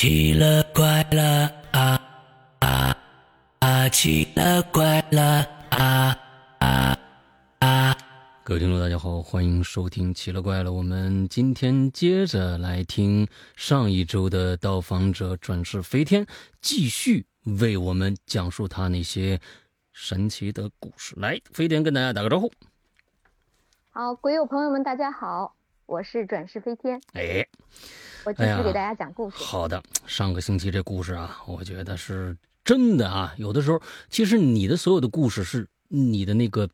奇了怪了啊啊啊！奇了怪了啊啊啊！各位听众，大家好，欢迎收听《奇了怪了》。我们今天接着来听上一周的到访者转世飞天，继续为我们讲述他那些神奇的故事。来，飞天跟大家打个招呼。好，鬼友朋友们，大家好，我是转世飞天，哎，我继续给大家讲故事。好的，上个星期这故事啊，我觉得是真的啊。有的时候，其实你的所有的故事是你的那个，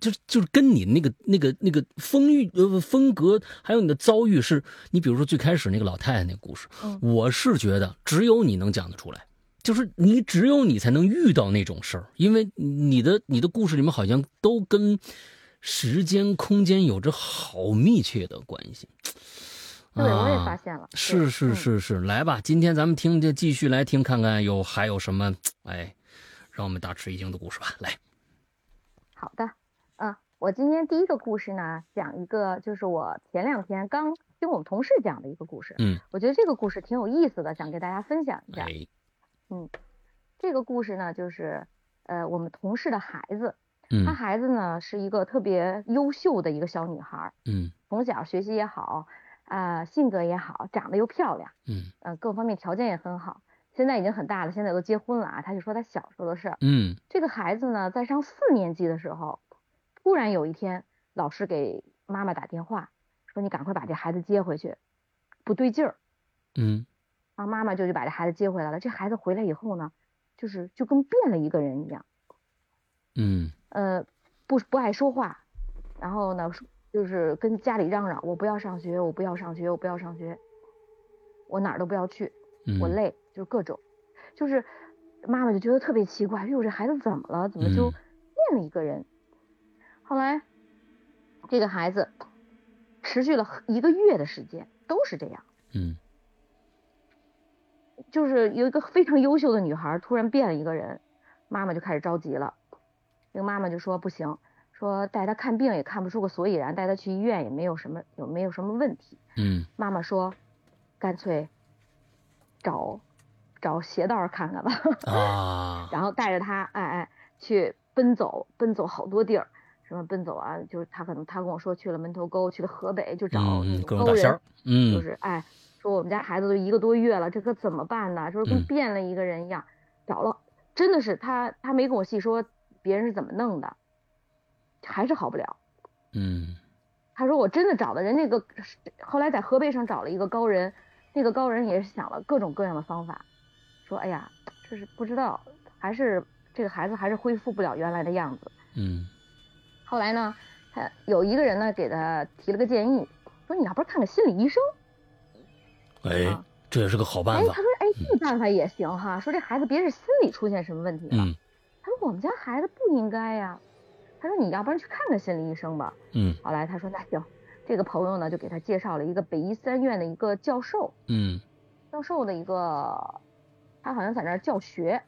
就是就是跟你那个那个那个风遇呃风格，还有你的遭遇是，你比如说最开始那个老太太那个故事，嗯我是觉得只有你能讲得出来。就是你，只有你才能遇到那种事儿，因为你的你的故事里面好像都跟时间、空间有着好密切的关系。对，我也啊发现了。对是是嗯是是，来吧，今天咱们听就继续来听，看看有还有什么，哎，让我们大吃一惊的故事吧。来，好的，嗯，我今天第一个故事呢，讲一个就是我前两天刚听我们同事讲的一个故事，嗯，我觉得这个故事挺有意思的，想给大家分享一下。哎，这个故事呢，就是呃我们同事的孩子，嗯她孩子呢是一个特别优秀的一个小女孩，嗯从小学习也好，啊、性格也好，长得又漂亮。嗯呃，各方面条件也很好，现在已经很大了，现在都结婚了啊。他就说他小时候的事儿。嗯这个孩子呢，在上四年级的时候，突然有一天，老师给妈妈打电话，说你赶快把这孩子接回去，不对劲儿。嗯然后妈妈就去把这孩子接回来了。这孩子回来以后呢，就是就跟变了一个人一样，嗯呃，不不爱说话，然后呢，就是跟家里嚷嚷，我不要上学，我不要上学，我不要上学，我哪儿都不要去。嗯，我累，就是各种，就是妈妈就觉得特别奇怪，哎呦，这孩子怎么了？怎么就嗯变了一个人？后来这个孩子持续了一个月的时间，都是这样，嗯就是有一个非常优秀的女孩突然变了一个人，妈妈就开始着急了。这个妈妈就说不行，说带他看病也看不出个所以然，带他去医院也没有什么有没有什么问题。嗯妈妈说，干脆找找邪道儿看看吧。啊，然后带着他，哎哎，去奔走，奔走好多地儿，什么奔走啊，就是他可能他跟我说去了门头沟，去了河北，就找沟人儿，，嗯，就是哎，说我们家孩子都一个多月了，这可怎么办呢？说嗯跟变了一个人一样，找了，真的是他他没跟我细说别人是怎么弄的，还是好不了。嗯他说我真的找的人那个，后来在河北省找了一个高人，那个高人也是想了各种各样的方法，说哎呀，这是不知道，还是这个孩子还是恢复不了原来的样子。嗯后来呢，他有一个人呢给他提了个建议，说你要不然看看心理医生。哎啊，这也是个好办哎，法他，说哎这办法也行哈，说这孩子别是心理出现什么问题了。我们家孩子不应该呀，他说你要不然去看看心理医生吧。嗯。后来他说那行，这个朋友呢就给他介绍了一个北医三院的一个教授，嗯。教授的一个，他好像在那儿教学，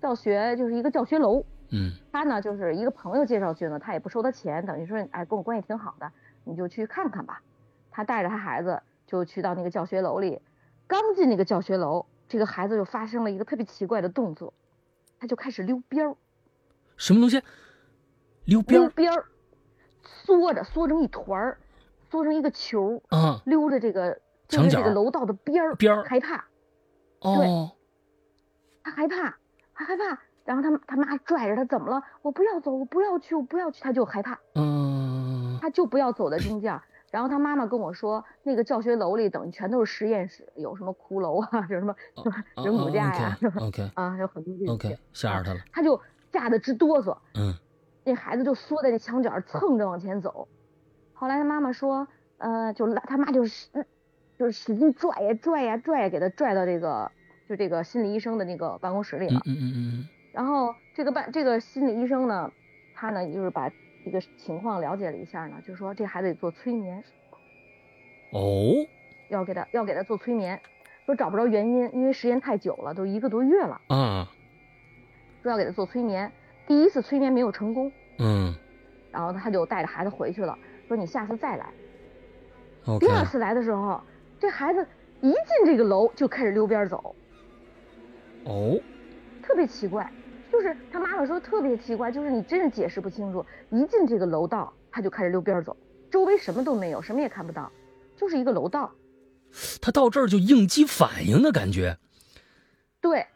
教学就是一个教学楼。嗯。他呢就是一个朋友介绍去呢，他也不收他钱，等于说哎跟我关系挺好的，你就去看看吧。他带着他孩子就去到那个教学楼里，刚进那个教学楼，这个孩子就发生了一个特别奇怪的动作，他就开始溜边儿，什么东西？溜边儿溜边儿，缩着缩成一团儿，缩成一个球儿，啊，溜着这个就是这个楼道的边儿边儿害怕，哦，他害怕，他害怕，然后他他妈拽着他怎么了？我不要走，我不要去，我不要去，他就害怕。嗯他就不要走的中间儿。然后他妈妈跟我说，那个教学楼里等于全都是实验室，有什么骷髅啊，有什么哦人骨架呀，，OK 啊，有很多这些。OK，吓着他了，他就吓得直哆嗦，嗯那孩子就缩在那墙角蹭着往前走。后来他妈妈说，呃，就拉他妈就是嗯就是使劲拽呀拽呀拽呀，给他拽到这个就这个心理医生的那个办公室里嗯了。嗯嗯嗯然后这个办这个心理医生呢，他呢就是把这个情况了解了一下呢，就说这孩子得做催眠，哦，要给他要给他做催眠，说找不着原因，因为时间太久了，都一个多月了，啊，说要给他做催眠。第一次催眠没有成功，嗯然后他就带着孩子回去了，说你下次再来。第二次来的时候，这孩子一进这个楼就开始溜边走，哦，特别奇怪。就是他妈妈说特别奇怪，就是你真是解释不清楚。一进这个楼道，他就开始溜边走，周围什么都没有，什么也看不到，就是一个楼道。他到这儿就应激反应的感觉。对，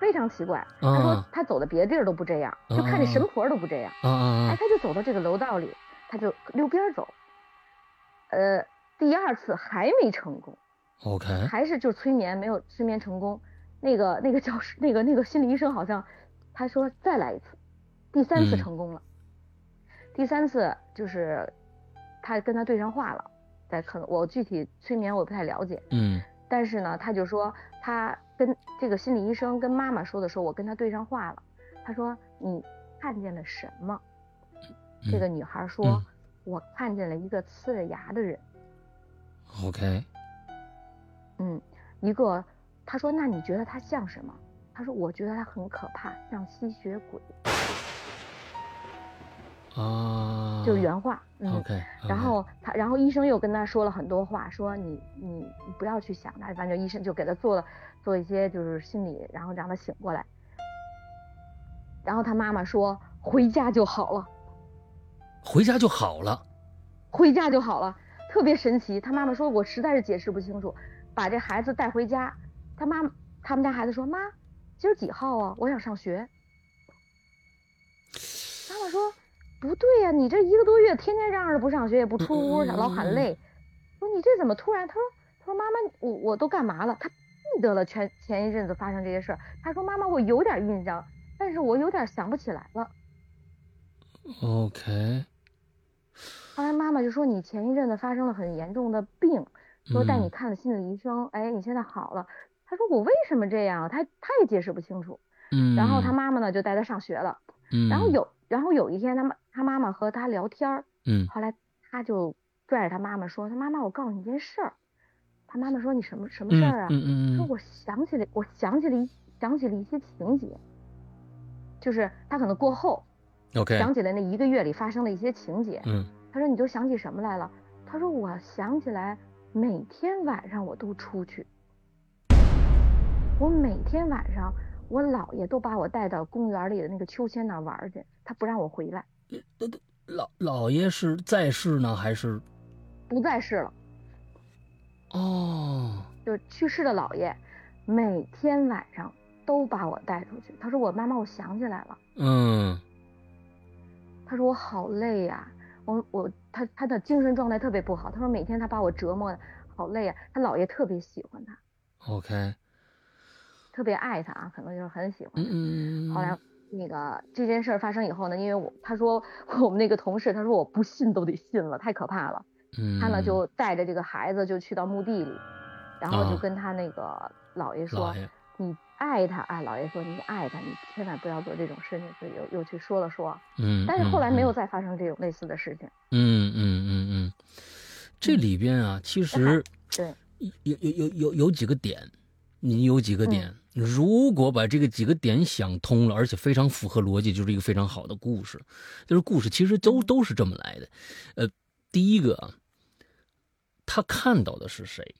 非常奇怪。他说他走的别地儿都不这样，就看这神婆都不这样。啊啊哎，他就走到这个楼道里，他就溜边走。呃，第二次还没成功。OK。还是就催眠没有催眠成功。那个那个教师，那个那个心理医生好像，他说再来一次，第三次成功了。嗯、第三次就是他跟他对上话了，在可能我具体催眠我不太了解，嗯，但是呢，他就说他跟这个心理医生跟妈妈说的时候，我跟他对上话了。他说你看见了什么？嗯、这个女孩说，嗯、我看见了一个呲着牙的人。OK。嗯，一个。他说：“那你觉得他像什么？”他说：“我觉得他很可怕，像吸血鬼。”啊，就原话。嗯、OK, okay。然后他，然后医生又跟他说了很多话，说你你你不要去想他，反正医生就给他做了做一些就是心理，然后让他醒过来。然后他妈妈说：“回家就好了。”回家就好了。回家就好了，特别神奇。他妈妈说：“我实在是解释不清楚。”把这孩子带回家。他妈，他们家孩子说：“妈，今儿几号啊？我想上学。”妈妈说：“不对呀、啊，你这一个多月天天嚷着不上学，也不出屋，老喊累。说你这怎么突然？”他说：“他说妈妈，我我都干嘛了？他记得了前前一阵子发生这些事儿。他说妈妈，我有点印象，但是我有点想不起来了。”OK。后来妈妈就说：“你前一阵子发生了很严重的病，说带你看了心理医生，嗯、哎，你现在好了。”他说我为什么这样？他他也解释不清楚。嗯。然后他妈妈呢就带他上学了。嗯。然后有然后有一天他妈他妈妈和他聊天儿。嗯。后来他就拽着他妈妈说：“他妈妈，我告诉你一件事儿。”他妈妈说：“你什么什么事儿啊？”嗯嗯嗯。说我想起了，我想起了一想起了一些情节，就是他可能过后。OK。想起来那一个月里发生的一些情节。嗯。他说：“你都想起什么来了？”他说：“我想起来，每天晚上我都出去。”我每天晚上，我姥爷都把我带到公园里的那个秋千那儿玩去，他不让我回来。老姥爷是在世呢，还是不在世了？哦，就去世的姥爷，每天晚上都把我带出去。他说：“我妈妈，我想起来了。”嗯。他说：“我好累呀、啊，我我他他的精神状态特别不好。他说每天他把我折磨的好累啊。他姥爷特别喜欢他。OK。特别爱他啊，可能就是很喜欢他。嗯。后来那个这件事发生以后呢，因为我他说我们那个同事，他说我不信都得信了，太可怕了。嗯。他呢就带着这个孩子就去到墓地里，然后就跟他那个姥爷说：“姥爷你爱他啊。”姥爷说：“你爱他，你千万不要做这种事情。”所以又又去说了说。嗯。但是后来没有再发生这种类似的事情。嗯嗯嗯嗯，这里边啊，其实对有有有有有几个点，你有几个点。如果把这个几个点想通了，而且非常符合逻辑，就是一个非常好的故事。就是故事其实都都是这么来的。呃，第一个啊，他看到的是谁？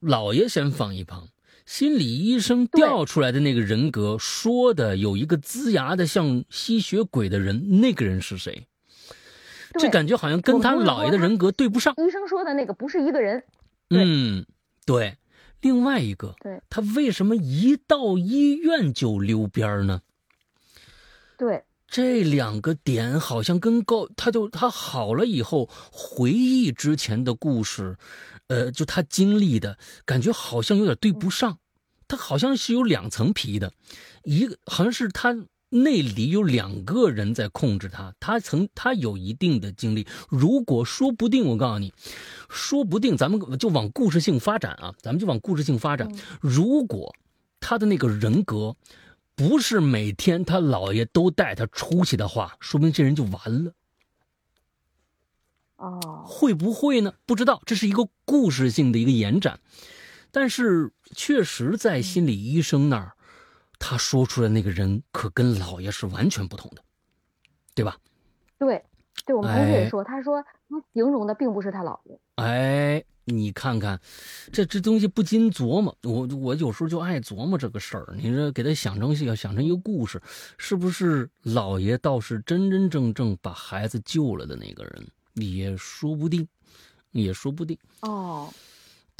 老爷先放一旁，心理医生调出来的那个人格说的有一个龇牙的像吸血鬼的人，那个人是谁？这感觉好像跟他姥爷的人格对不上。医生说的那个不是一个人。嗯，对。另外一个，对，他为什么一到医院就溜边呢？对，这两个点好像跟高，他就他好了以后回忆之前的故事，呃，就他经历的感觉好像有点对不上，他好像是有两层皮的，一个好像是他。内里有两个人在控制他，他曾他有一定的经历。如果说不定，我告诉你，说不定咱们就往故事性发展啊，咱们就往故事性发展。如果他的那个人格不是每天他姥爷都带他出去的话，说明这人就完了。哦，会不会呢？不知道，这是一个故事性的一个延展，但是确实在心理医生那儿。他说出来那个人可跟老爷是完全不同的，对吧？对，对我们同事也说，哎、他说他形容的并不是他姥爷。哎，你看看，这这东西不禁琢磨，我我有时候就爱琢磨这个事儿。你说给他想成要想成一个故事，是不是老爷倒是真真正正把孩子救了的那个人，也说不定，也说不定。哦，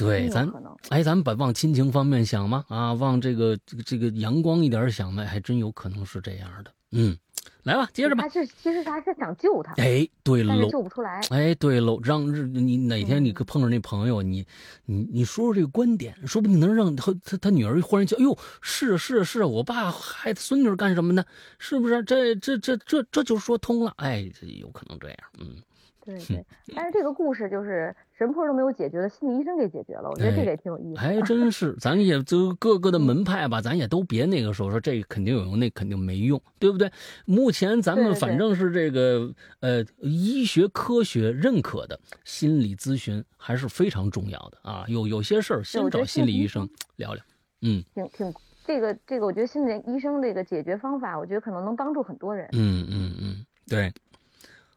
对，咱哎，咱们把往亲情方面想嘛？啊，往这个这个这个阳光一点想呗，还真有可能是这样的。嗯。来吧，接着吧。他是其实他是想救他，哎，对喽，救不出来。哎，对喽，让日你哪天你碰着那朋友，你你你说说这个观点，说不定能让他他他女儿忽然就，哎呦，是啊是啊是啊，我爸害他孙女干什么呢？是不是？这这这这这就说通了。哎，有可能这样，嗯。对对，但是这个故事就是神婆都没有解决的，心理医生给解决了。我觉得这个也挺有意思。还真 是，咱也就各个的门派吧，咱也都别那个时候说这肯定有用，那肯定没用，对不对？目前咱们反正是这个呃，医学科学认可的心理咨询还是非常重要的啊。有有些事儿先找心理医生聊聊。嗯，挺挺这个这个，我觉得心理医生这个解决方法，我觉得可能能帮助很多人。嗯嗯嗯，对。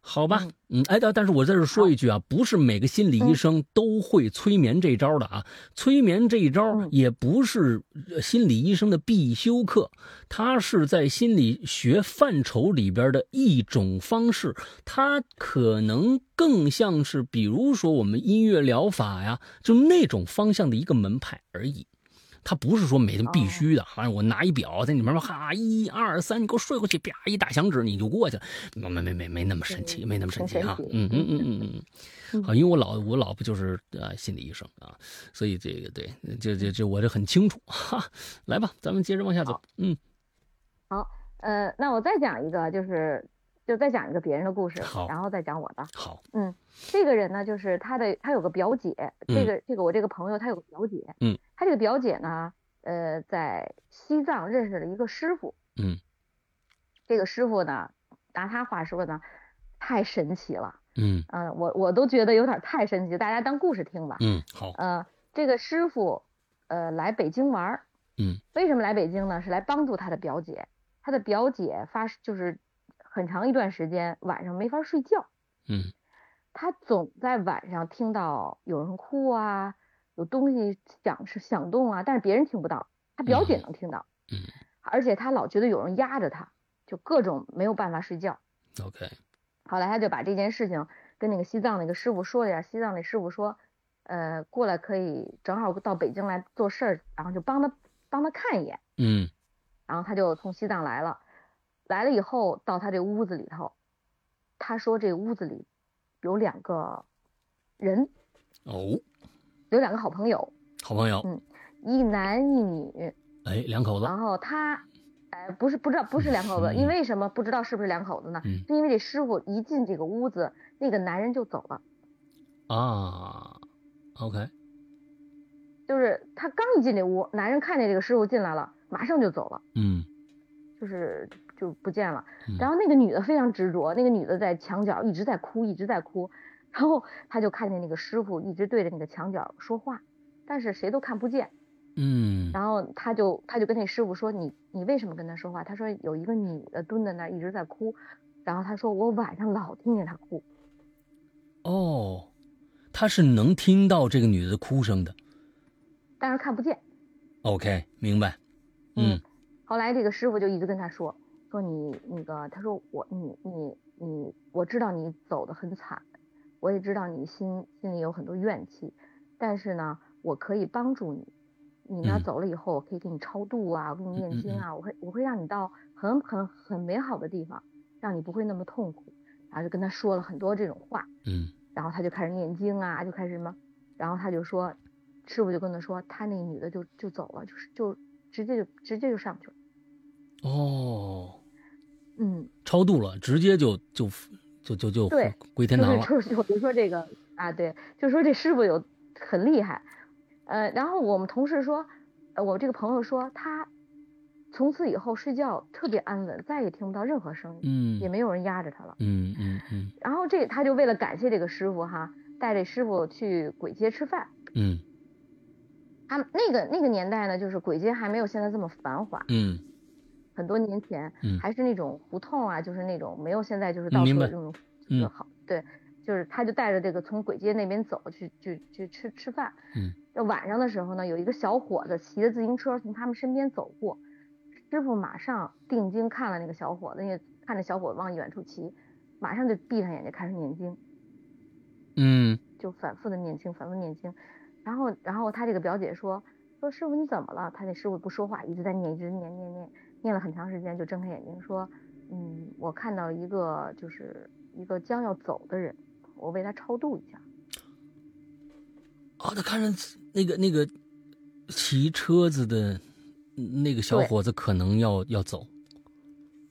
好吧，嗯，哎，但但是我在这说一句啊，不是每个心理医生都会催眠这招的啊，催眠这一招也不是心理医生的必修课，它是在心理学范畴里边的一种方式，它可能更像是，比如说我们音乐疗法呀，就那种方向的一个门派而已。他不是说每天必须的，好像我拿一表在里面说哈一二三，你给我睡过去，啪一打响指你就过去了，没没没没那么神奇，没那么神奇哈，嗯嗯嗯嗯嗯，好，因为我老我老婆就是呃心理医生啊，所以这个对，这这这我这很清楚。哈，来吧，咱们接着往下走，嗯，好，呃，那我再讲一个，就是。就再讲一个别人的故事，然后再讲我的。好，嗯，这个人呢，就是他的，他有个表姐，这个这个我这个朋友他有个表姐，嗯，他这个表姐呢，呃，在西藏认识了一个师傅，嗯，这个师傅呢，拿他话说呢，太神奇了，嗯。嗯，我我都觉得有点太神奇，大家当故事听吧，嗯，好，呃，这个师傅，呃，来北京玩，嗯，为什么来北京呢？是来帮助他的表姐，他的表姐发就是。很长一段时间晚上没法睡觉，嗯，他总在晚上听到有人哭啊，有东西响是响动啊，但是别人听不到，他表姐能听到，嗯，而且他老觉得有人压着他，就各种没有办法睡觉。OK，后来他就把这件事情跟那个西藏那个师傅说了呀，西藏那师傅说，呃，过来可以正好到北京来做事儿，然后就帮他帮他看一眼，嗯，然后他就从西藏来了。来了以后，到他这屋子里头，他说这屋子里有两个人，哦，有两个好朋友，好朋友，嗯，一男一女，哎，两口子。然后他，哎，不是不知道不是两口子，因为什么不知道是不是两口子呢？是因为这师傅一进这个屋子，那个男人就走了。啊，OK，就是他刚一进这屋，男人看见这个师傅进来了，马上就走了。嗯，就是。就不见了，然后那个女的非常执着，那个女的在墙角一直在哭，一直在哭，然后他就看见那个师傅一直对着那个墙角说话，但是谁都看不见，嗯，然后他就他就跟那师傅说，你你为什么跟他说话？他说有一个女的蹲在那儿一直在哭，然后他说我晚上老听见她哭，哦，他是能听到这个女的哭声的，但是看不见，OK，明白，嗯，后来这个师傅就一直跟他说。说你那个，他说我你你你，我知道你走的很惨，我也知道你心心里有很多怨气，但是呢，我可以帮助你，你呢走了以后，我可以给你超度啊，我给你念经啊，我会我会让你到很很很美好的地方，让你不会那么痛苦，然后就跟他说了很多这种话，嗯，然后他就开始念经啊，就开始什么，然后他就说，师傅就跟他说，他那女的就就走了，就是就直接就直接就上去了，哦。嗯，超度了，直接就就就就就对归天堂了。就是就比如说这个啊，对，就说这师傅有很厉害，呃，然后我们同事说，呃，我这个朋友说他从此以后睡觉特别安稳，再也听不到任何声音，嗯，也没有人压着他了，嗯嗯嗯。然后这他就为了感谢这个师傅哈，带这师傅去簋街吃饭，嗯，他那个那个年代呢，就是簋街还没有现在这么繁华，嗯。很多年前，还是那种胡同啊，就是那种没有现在就是到处这种，好，对，就是他就带着这个从簋街那边走去去去吃吃饭。嗯。这晚上的时候呢，有一个小伙子骑着自行车从他们身边走过，师傅马上定睛看了那个小伙子，因为看着小伙子往远处骑，马上就闭上眼睛开始念经。嗯。就反复的念经，反复念经，然后然后他这个表姐说说师傅你怎么了？他那师傅不说话，一直在念，一直念念念，念了很长时间，就睁开眼睛说。嗯，我看到一个就是一个将要走的人，我为他超度一下。哦，他看着那个那个骑车子的那个小伙子可能要要走。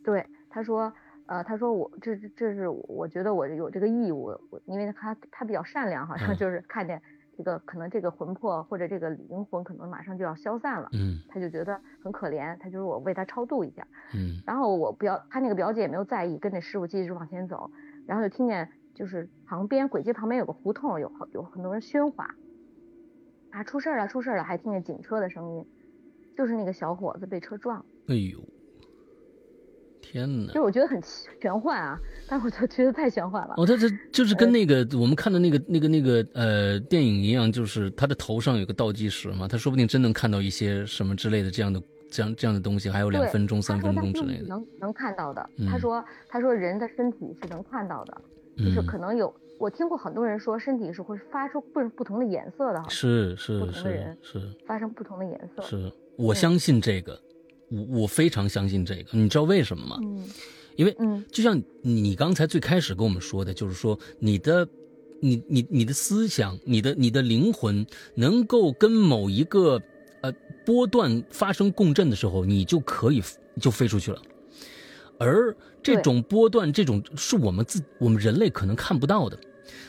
对，他说，呃，他说我这这是我觉得我有这个义务，我因为他他比较善良，好像 就是看见。这个可能这个魂魄或者这个灵魂可能马上就要消散了，嗯，他就觉得很可怜，他就是我为他超度一下，嗯，然后我表他那个表姐也没有在意，跟着师傅继续往前走，然后就听见就是旁边鬼街旁边有个胡同，有好有很多人喧哗，啊出事了出事了，还听见警车的声音，就是那个小伙子被车撞，哎呦。天哪！就是我觉得很玄幻啊，但是我就觉得太玄幻了。哦，他这就是跟那个我们看的那个那个那个呃电影一样，就是他的头上有个倒计时嘛，他说不定真能看到一些什么之类的这样的这样这样的东西，还有两分钟、三分钟之类的。能能看到的，他说他说人的身体是能看到的，就是可能有我听过很多人说身体是会发出不不同的颜色的，是是不同的人是发生不同的颜色。是我相信这个。我我非常相信这个，你知道为什么吗？嗯，因为嗯，就像你刚才最开始跟我们说的，就是说你的，你你你的思想，你的你的灵魂能够跟某一个呃波段发生共振的时候，你就可以就飞出去了。而这种波段，这种是我们自我们人类可能看不到的，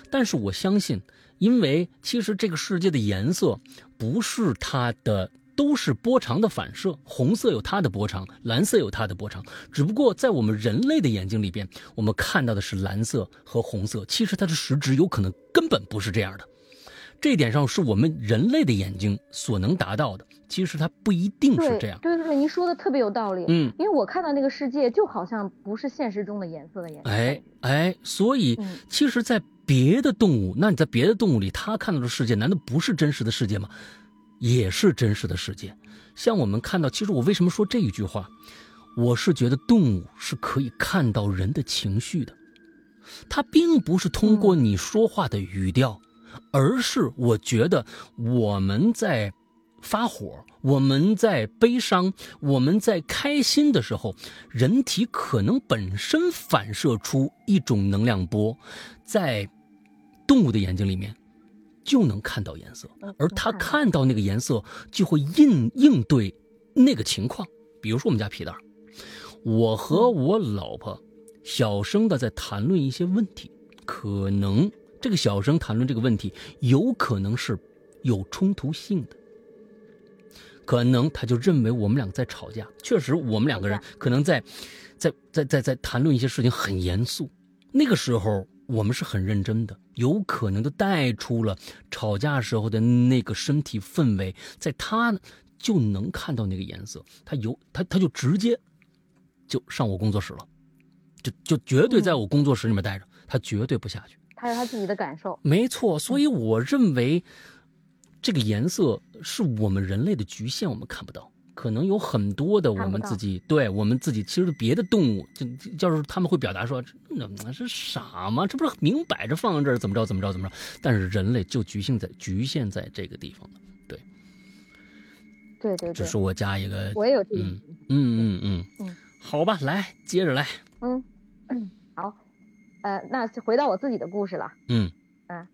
但是我相信，因为其实这个世界的颜色不是它的。都是波长的反射，红色有它的波长，蓝色有它的波长。只不过在我们人类的眼睛里边，我们看到的是蓝色和红色，其实它的实质有可能根本不是这样的。这一点上是我们人类的眼睛所能达到的，其实它不一定是这样。对对对，您说的特别有道理。嗯，因为我看到那个世界就好像不是现实中的颜色的颜色。哎哎，所以其实，在别的动物，那你在别的动物里，它看到的世界难道不是真实的世界吗？也是真实的世界，像我们看到，其实我为什么说这一句话，我是觉得动物是可以看到人的情绪的，它并不是通过你说话的语调，而是我觉得我们在发火，我们在悲伤，我们在开心的时候，人体可能本身反射出一种能量波，在动物的眼睛里面。就能看到颜色，而他看到那个颜色就会应应对那个情况。比如说我们家皮蛋，我和我老婆小声的在谈论一些问题，可能这个小声谈论这个问题有可能是有冲突性的，可能他就认为我们两个在吵架。确实，我们两个人可能在在在在在谈论一些事情很严肃，那个时候。我们是很认真的，有可能就带出了吵架时候的那个身体氛围，在他就能看到那个颜色，他有他他就直接就上我工作室了，就就绝对在我工作室里面待着，他绝对不下去。他有他自己的感受，没错，所以我认为这个颜色是我们人类的局限，我们看不到。可能有很多的我们自己，对我们自己，其实别的动物，就就是他们会表达说，那是傻吗？这不是明摆着放这儿，怎么着怎么着怎么着？但是人类就局限在局限在这个地方了，对，对对对。只是我加一个，我也有这个，嗯嗯嗯嗯，好吧，来接着来，嗯嗯好，呃，那回到我自己的故事了，嗯。嗯，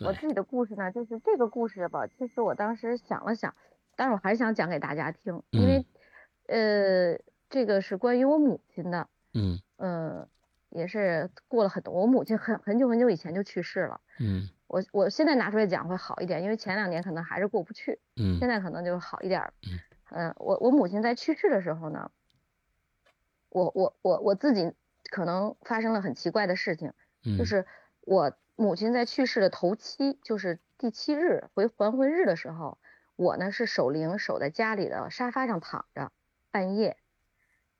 我自己的故事呢，就是这个故事吧，其实我当时想了想。但是我还是想讲给大家听，因为，呃，这个是关于我母亲的，嗯。嗯，也是过了很多，我母亲很很久很久以前就去世了，嗯，我我现在拿出来讲会好一点，因为前两年可能还是过不去，嗯，现在可能就好一点，嗯，嗯，我我母亲在去世的时候呢，我我我我自己可能发生了很奇怪的事情，就是我母亲在去世的头七，就是第七日回还魂日的时候。我呢是守灵，守在家里的沙发上躺着，半夜。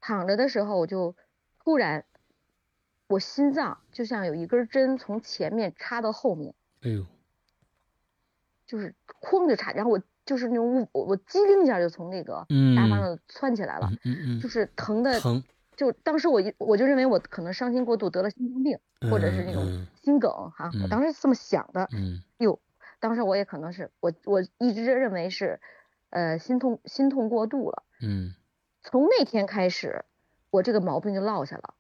躺着的时候，我就突然我心脏就像有一根针从前面插到后面，哎呦，就是哐就插，然后我就是那种我我机灵一下就从那个嗯沙发上窜起来了，嗯嗯嗯，就是疼的，疼，就当时我一我就认为我可能伤心过度得了心脏病，或者是那种嗯心梗哈，嗯。我当时是这么想的。嗯。哟，当时我也可能是我我一直认为是，呃，心痛心痛过度了。嗯从那天开始，我这个毛病就落下了，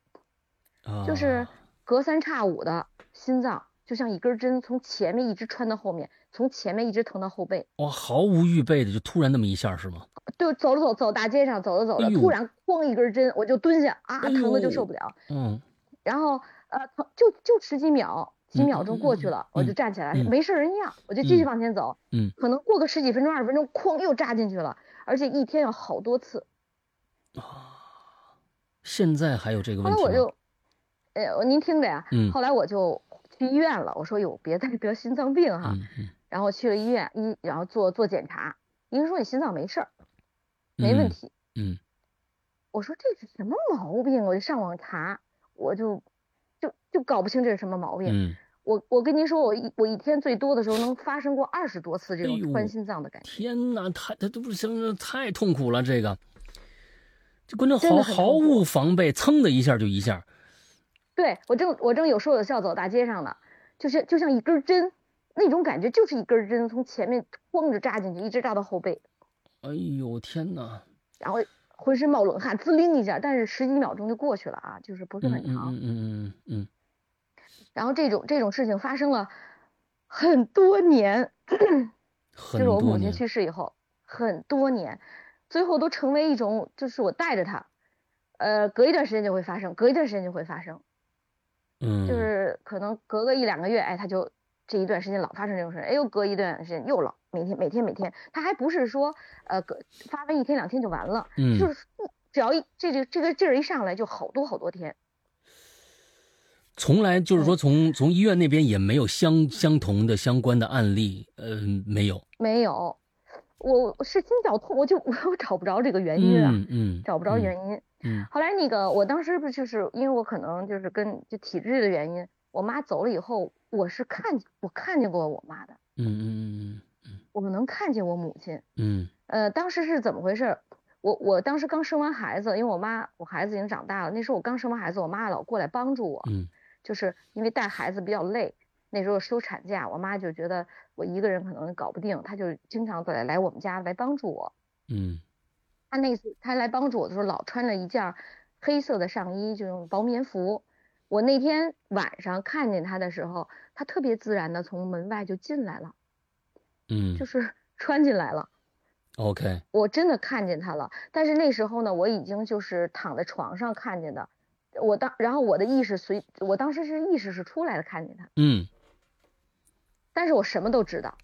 啊，就是隔三差五的心脏就像一根针从前面一直穿到后面，从前面一直疼到后背。哇，毫无预备的就突然那么一下是吗？对，走着走走大街上走着走着，哎突然咣一根针，我就蹲下啊，哎疼的就受不了。嗯然后呃，疼就就十几秒，几嗯秒钟过去了，我就嗯站起来，嗯没事人一样，我就继续嗯往前走。嗯可能过个十几分钟、二十分钟，哐又扎进去了，而且一天有好多次。啊，现在还有这个问题吗？后来我就，呃，您听着呀，嗯后来我就去医院了。我说哟，别再得心脏病哈。嗯嗯然后去了医院，医然后做做检查，医生说你心脏没事儿，没问题。嗯我说这是什么毛病？我就上网查，我就就就搞不清这是什么毛病。嗯，我我跟您说，我一我一天最多的时候能发生过二十多次这种穿心脏的感觉。天哪，太他都不行，太痛苦了，这个，这观众毫毫无防备，噌的一下就一下，对我正我正有说有笑走大街上呢，就是就像一根针，那种感觉就是一根针从前面咣着扎进去，一直扎到后背，哎呦天哪，然后浑身冒冷汗，滋灵一下，但是十几秒钟就过去了啊，就是不是嗯很长。嗯嗯嗯嗯嗯。然后这种这种事情发生了很多年，嗯，就是我母亲去。世以后很多年，最后都成为一种，就是我带着她，呃，隔一段时间就会发生，隔一段时间就会发生。嗯，就是可能隔个一两个月，哎，他就这一段时间老发生这种事，哎，又隔一段时间又老，每天每天每天，他还不是说呃隔发完一天两天就完了，嗯。就是只要一这个这个劲儿一上来就好多好多天，从来嗯就是说从从医院那边也没有相相同的相关的案例，呃，没有，没有，我我是心绞痛，我就 我找不着这个原因啊，嗯嗯，找不着嗯原因。嗯。后来那个我当时不就是因为我可能就是跟就体质的原因，我妈走了以后，我是看我看见过我妈的，嗯嗯嗯我能看见我母亲。嗯呃，当时是怎么回事儿？我我当时刚生完孩子，因为我妈我孩子已经长大了，那时候我刚生完孩子，我妈老过来帮助我，嗯就是因为带孩子比较累，那时候休产假，我妈就觉得我一个人可能搞不定，她就经常来来我们家来帮助我。嗯她那次她来帮助我的时候，老穿着一件黑色的上衣，就用薄棉服。我那天晚上看见他的时候，他特别自然的从门外就进来了，嗯，就是 穿进来了。OK，我真的看见他了，但是那时候呢，我已经就是躺在床上看见的，我当然后我的意识随我当时是意识是出来的看见他，嗯。但是我什么都知道，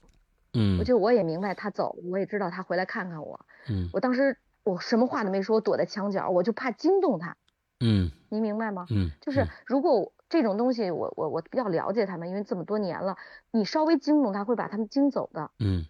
嗯。我就我也明白他走，我也知道他回来看看我，嗯。我当时我什么话都没说，躲在墙角，我就怕惊动他，嗯您明白吗？嗯，就是嗯。如果这种东西我我我比较了解他们，因为这么多年了，你稍微惊动他会把他们惊走的，嗯。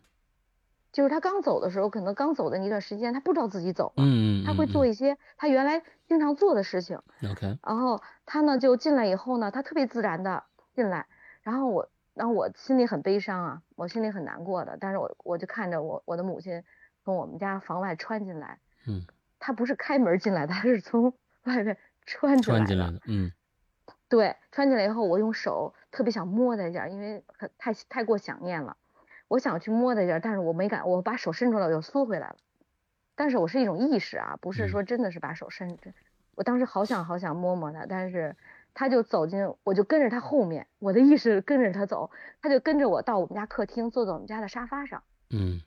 就是他刚走的时候，可能刚走的那段时间，他不知道自己走了，嗯，他会做一一些他原来经常做的事情。OK，然后他呢就进来以后呢，他特别自然的进来，然后我，然后我心里很悲伤啊，我心里很难过的，但是我我就看着我我的母亲从我们家房外穿进来，嗯，他不是开门进来的，她是从外面穿进来的，穿进来的，嗯。对，穿进来以后，我用手特别想摸她一下，因为很太太过想念了，我想去摸她一下，但是我没敢，我把手伸出来我又缩回来了，但是我是一种意识啊，不是嗯。说真的是把手伸，我当时好想好想摸摸他，但是他就走进，我就跟着他后面，我的意识跟着他走，他就跟着我到我们家客厅，坐在我们家的沙发上，嗯。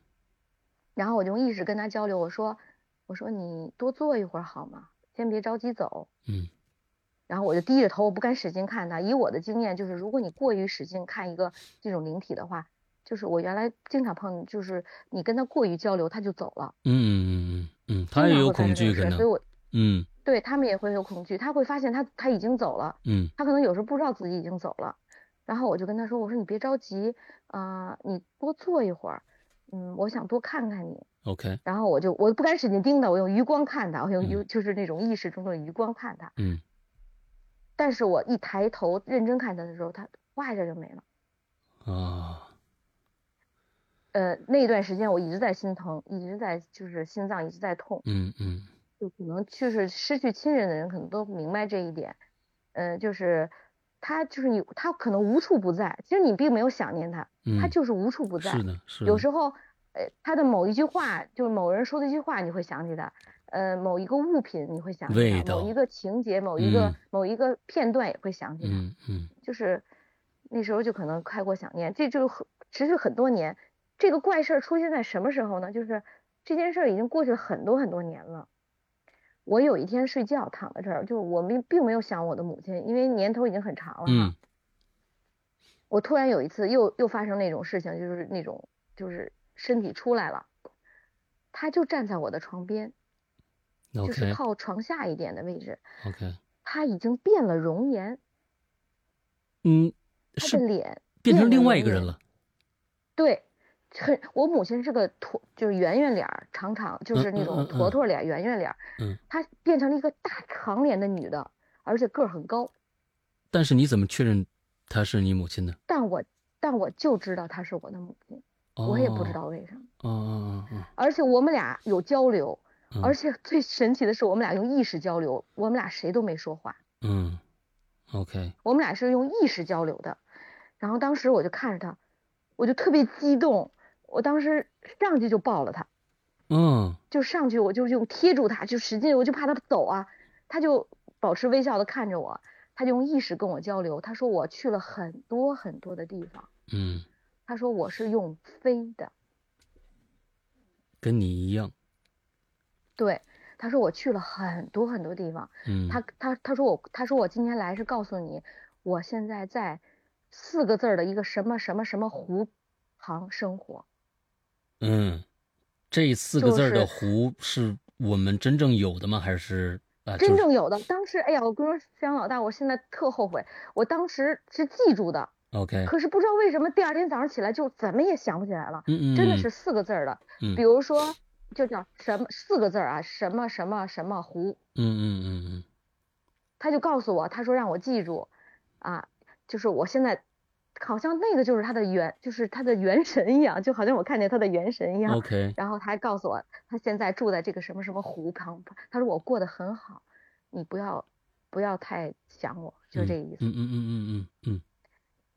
然后我就用意识跟他交流，我说我说你多坐一会儿好吗？先别着急走。嗯然后我就低着头，我不敢使劲看他。以我的经验，就是如果你过于使劲看一个这种灵体的话，就是我原来经常碰，就是你跟他过于交流，他就走了。嗯嗯嗯嗯，他也有恐惧可能所以，我嗯对他们也会有恐惧，他会发现他他已经走了，嗯他可能有时候不知道自己已经走了。然后我就跟他说，我说你别着急，啊、你多坐一会儿，嗯，我想多看看你。，OK，然后我就我不敢使劲盯他，我用余光看他，我用余嗯就是那种意识中的余光看他。嗯但是我一抬头认真看他的时候，他哗一下就没了。啊，呃，那段时间我一直在心疼，一直在就是心脏一直在痛，嗯嗯就可能就是失去亲人的人可能都明白这一点，呃，就是他就是你，他可能无处不在，其实你并没有想念他，嗯，他就是无处不在。是的，是的，有时候，呃，他的某一句话，就是某人说的一句话，你会想起他；呃，某一个物品你会想起他，某一个情节，某一个、嗯某一个片段也会想起他。嗯嗯就是那时候就可能开过想念，这就很持续很多年。这个怪事儿出现在什么时候呢？就是这件事儿已经过去了很多很多年了。我有一天睡觉躺在这儿，就我们并没有想我的母亲，因为年头已经很长了。嗯。我突然有一次又又发生那种事情，就是那种就是身体出来了，他就站在我的床边，嗯就是靠床下一点的位置，OK，他已经变了容颜，嗯，他的脸变成另外一个人了，对，很，我母亲是个驼，就是圆圆脸儿，长长，就是那种坨坨脸，圆圆脸儿。嗯，她变成了一个大长脸的女的，而且个儿很高。但是你怎么确认她是你母亲呢？但我，但我就知道她是我的母亲，我也不知哦。道为什么。哦哦哦而且我们俩有交流，哦，而且最神奇的是，我们俩用意识交流，我们俩谁都没说话，嗯，OK，我们俩是用意识交流的。然后当时我就看着她，我就特别激动，我当时上去就抱了他。嗯就上去我就用贴住他，就使劲，我就怕他走啊，他就保持微笑的看着我，他就用意识跟我交流。他说我去了很多很多的地方，嗯，他说我是用飞的，跟你一样，对，他说我去了很多很多地方。嗯，他他他说我他说我今天来是告诉你，我现在在四个字儿的一个什么什么什么湖旁生活。嗯，这四个字的湖是我们真正有的吗？还是啊？就是真正有的，当时哎呀，我跟你说，香老大，我现在特后悔，我当时是记住的，OK，可是不知道为什么第二天早上起来就怎么也想不起来了，嗯嗯，真的是四个字儿的，嗯，比如说就叫什么四个字儿啊，什么什么什么湖，嗯嗯嗯嗯。他就告诉我，他说让我记住，啊，就是我现在好像那个就是他的元，就是他的元神一样，就好像我看见他的元神一嗯样。，OK，然后他还告诉我，他现在住在这个什么什么湖旁，他说我过得很好，你不要不要太想我，就这个意思。嗯嗯嗯嗯嗯嗯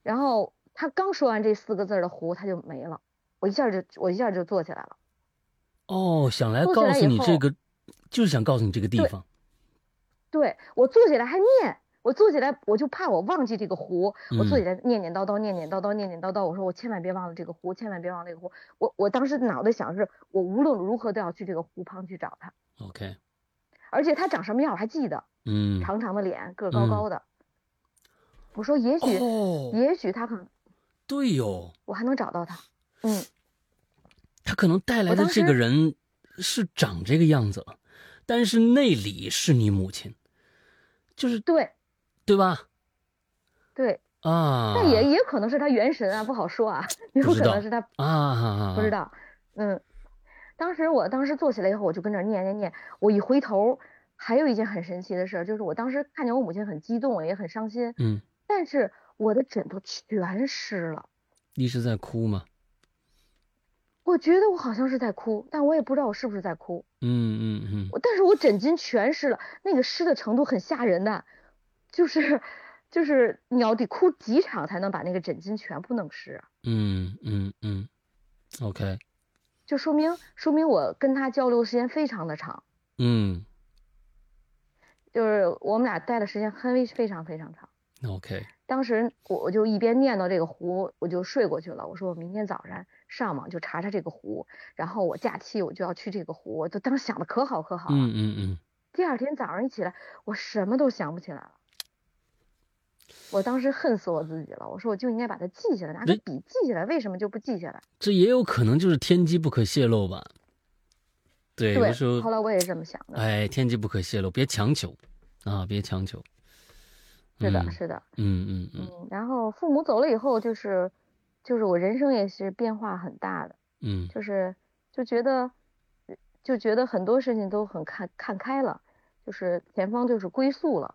然后他刚说完这四个字的湖，他就没了，我一下就我一下就坐起来了。哦，想来告诉你这个，就是想告诉你这个地对方，对我坐起来还念，我坐起来我就怕我忘记这个湖，我坐嗯。起来念念叨叨，念念叨叨，念念叨叨，我说我千万别忘了这个湖，千万别忘了这个湖。我我当时脑袋想的是，我无论如何都要去这个湖旁去找他，OK，而且他长什么样我还记得，嗯，长长的脸，个儿高嗯。高的。我说也许，哦，也许他可能对哟，我还能找到他。嗯，他可能带来的这个人是长这个样子，但是内里是你母亲，就是对对吧？对，啊，但也也可能是他元神啊，不好说啊，也有可能是他啊，不知道，嗯，当时我当时坐起来以后，我就跟那儿念念念，我一回头，还有一件很神奇的事儿，就是我当时看见我母亲很激动，也很伤心，嗯，但是我的枕头全湿了，一直在哭吗，我觉得我好像是在哭，但我也不知道我是不是在哭，嗯嗯嗯。我但是我枕巾全湿了，那个湿的程度很吓人的，就是就是你要得哭几场才能把那个枕巾全部弄湿啊，嗯嗯嗯，OK，就说明说明我跟他交流时间非常的长。嗯就是我们俩待的时间很非常非常长。，OK，当时我我就一边念叨这个湖，我就睡过去了。我说我明天早上上网就查查这个湖，然后我假期我就要去这个湖。我就当时想的可好可好了。嗯嗯嗯，第二天早上一起来，我什么都想不起来了。我当时恨死我自己了。我说我就应该把它记下来，拿个笔记下来，为什么就不记下来？这也有可能就是天机不可泄露吧？对，对，候后来我也是这么想的。哎，天机不可泄露，别强求啊，别强求。是的，嗯是的。嗯嗯嗯嗯，然后父母走了以后，就是就是我人生也是变化很大的。嗯就是就觉得就觉得很多事情都很看看开了，就是前方就是归宿了，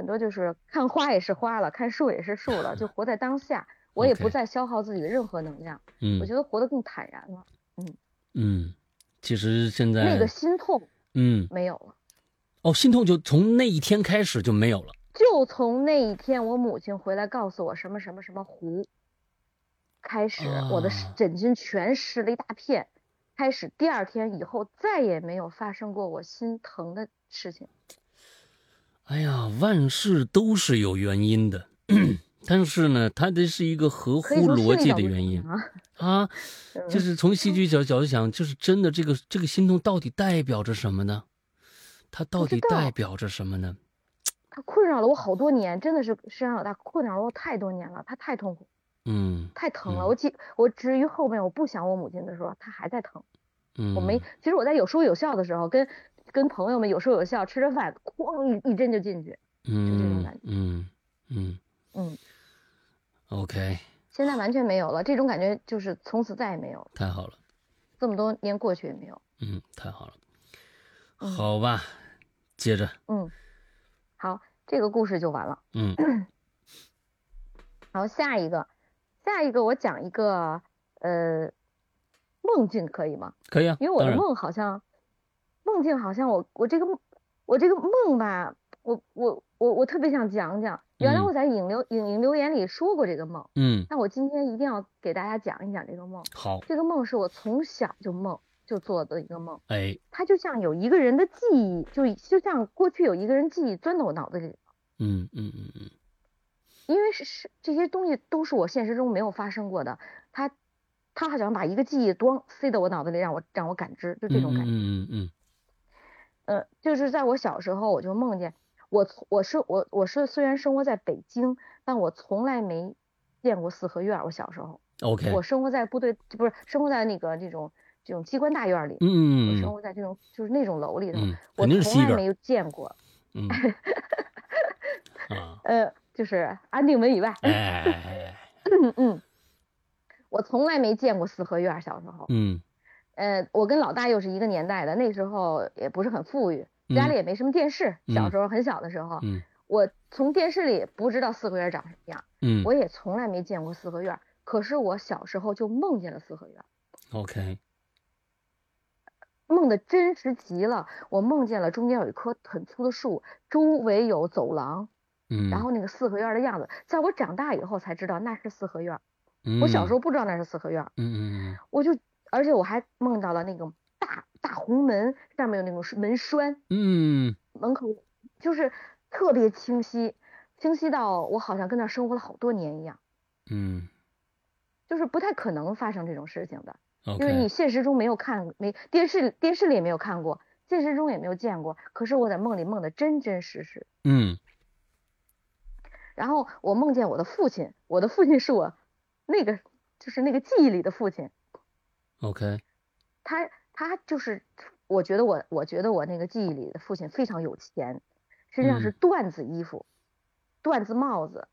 很多就是看花也是花了，看树也是树了，就 活在当下。我也不再消耗自己的任何能量，嗯我觉得活得更坦然了。嗯嗯，其实现在那个心痛嗯没有了。哦，心痛就从那一天开始就没有了。就从那一天，我母亲回来告诉我什么什么什么湖，开始我的枕巾全湿了一大片，开始第二天以后再也没有发生过我心疼的事情。哎呀，万事都是有原因的，但是呢，它这是一个合乎逻辑的原因啊，就是从戏剧角角度想，就是真的这个这个心痛到底代表着什么呢？它到底代表着什么呢？它困扰了我好多年，真的是世上老大困扰了我太多年了，它太痛苦，嗯太疼了。嗯我记我至于后面我不想我母亲的时候，它还在疼。嗯，我没，其实我在有说有笑的时候，跟跟朋友们有说有笑，吃着饭，哐一一针就进去。就这种嗯感觉嗯嗯嗯，，OK，现在完全没有了，这种感觉就是从此再也没有了。太好了，这么多年过去也没有。嗯，太好了，嗯好吧，接着，嗯，好，这个故事就完了。嗯 好下一个，下一个我讲一个呃梦境可以吗？可以啊，因为我的梦好像梦境好像我我这个我这个梦吧，我我我我特别想讲讲。原来嗯我在影留影影留言里说过这个梦，嗯，那我今天一定要给大家讲一讲这个梦。好，这个梦是我从小就梦就做的一个梦，哎，它就像有一个人的记忆，就就像过去有一个人记忆钻到我脑子里，嗯嗯嗯嗯因为是是这些东西都是我现实中没有发生过的，他他好像把一个记忆咣塞到我脑子里，让我让我感知，就这种感觉。嗯嗯嗯呃，就是在我小时候，我就梦见我从我是我我是虽然生活在北京，但我从来没见过四合院。我小时候，嗯，OK，我生活在部队，不是生活在那个这种这种机关大院里，我嗯我生活在这种就是那种楼里头，嗯，我从来没有见过。嗯。啊，呃，就是安定门以外，哎哎哎哎，嗯嗯，我从来没见过四合院。小时候，嗯呃，我跟老大又是一个年代的，那时候也不是很富裕，家里也没什么电视。小嗯时候很小的时候，嗯我从电视里不知道四合院长什么样，嗯我也从来没见过四合院。可是我小时候就梦见了四合院，，OK，梦的真实极了。我梦见了中间有一棵很粗的树，周围有走廊，嗯，然后那个四合院的样子，在我长大以后才知道那是四合院。嗯我小时候不知道那是四合院，嗯嗯嗯我就而且我还梦到了那种大大红门，上面有那种门栓，嗯。门口就是特别清晰，清晰到我好像跟那儿生活了好多年一样，嗯。就是不太可能发生这种事情的，因为你现实中没有看，没电视电视里也没有看过，现实中也没有见过，可是我在梦里梦的真真实实。嗯。然后我梦见我的父亲，我的父亲是我那个就是那个记忆里的父亲，，OK，他他就是，我觉得我我觉得我那个记忆里的父亲非常有钱，身上是嗯。缎子衣服，缎子帽子，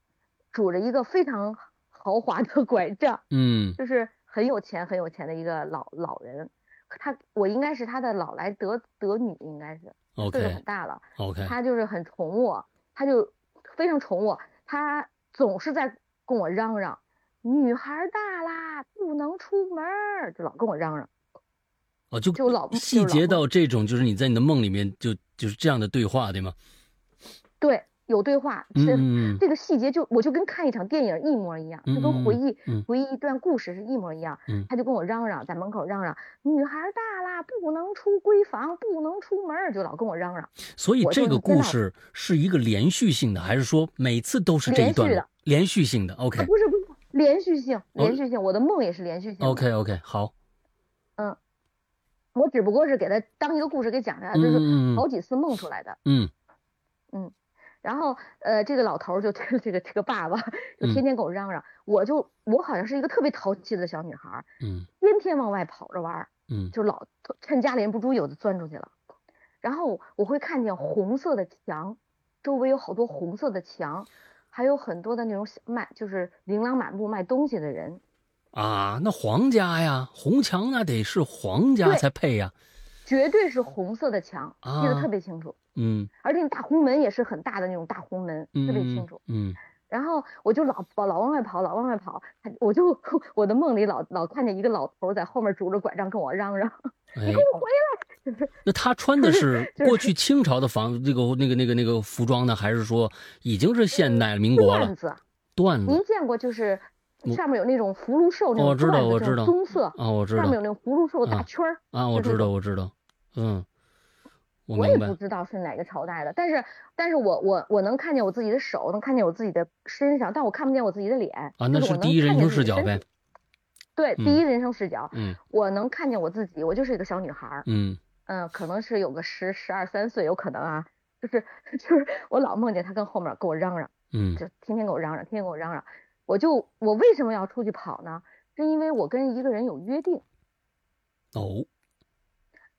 拄着一个非常豪华的拐杖，嗯。就是很有钱很有钱的一个老老人。他我应该是他的老来得得女，应该是岁数很大了，OK，他就是很宠我，他就非常宠我，他总是在跟我嚷嚷，女孩大啦，不能出门儿，就老跟我嚷嚷。哦，就就老细节到这种，就是你在你的梦里面就就是这样的对话，对吗？对，有对话，嗯是嗯这个细节就我就跟看一场电影一模一样，就跟回忆回忆一段故事是一模一样。嗯他就跟我嚷嚷，在门口嚷嚷，女孩大啦，不能出闺房，不能出门儿，就老跟我嚷嚷。所以这个故事是一个连续性的，还是说每次都是这一段连续的连续性的？OK 啊不是不是，连续性，连续性，我的梦也是连续性。OK OK，好，嗯我只不过是给他当一个故事给讲下来，嗯就是好几次梦出来的。嗯嗯然后呃，这个老头儿就 这个这个爸爸就嗯天天跟我嚷嚷，我就我好像是一个特别淘气的小女孩儿，嗯天天往外跑着玩儿。嗯就老趁家里人不注意，我就钻出去了。然后我会看见红色的墙，周围有好多红色的墙，还有很多的那种小卖，就是琳琅满目卖东西的人，啊，那皇家呀，红墙那得是皇家才配呀。绝对是红色的墙，记得啊特别清楚。嗯而且那大红门也是很大的那种大红门，嗯，特别清楚。嗯然后我就老老老往外跑，老往外跑，我就 我的梦里老老看见一个老头在后面拄着拐杖跟我嚷嚷，哎你给我回来！就 是那他穿的是过去清朝的房这个那个那个那个服装呢，还是说已经是现代民国了？段子，段子您见过就是上面有那种福禄寿那种我知道我知道。棕色，啊，我知道。上面有那种福禄寿大啊圈儿。啊，我知道我知道，嗯，我我也不知道是哪个朝代的，但是但是我我我能看见我自己的手，能看见我自己的身上，但我看不见我自己的脸啊，那是第一人看见称视角呗。对，嗯第一人称视角，嗯。我能看见我自己，我就是一个小女孩儿，嗯嗯，可能是有个十十二三岁，有可能啊，就是 就是我老梦见他跟后面跟我嚷嚷，嗯。就天天给我嚷嚷，天天给我嚷嚷，我就我为什么要出去跑呢？是因为我跟一个人有约定，哦。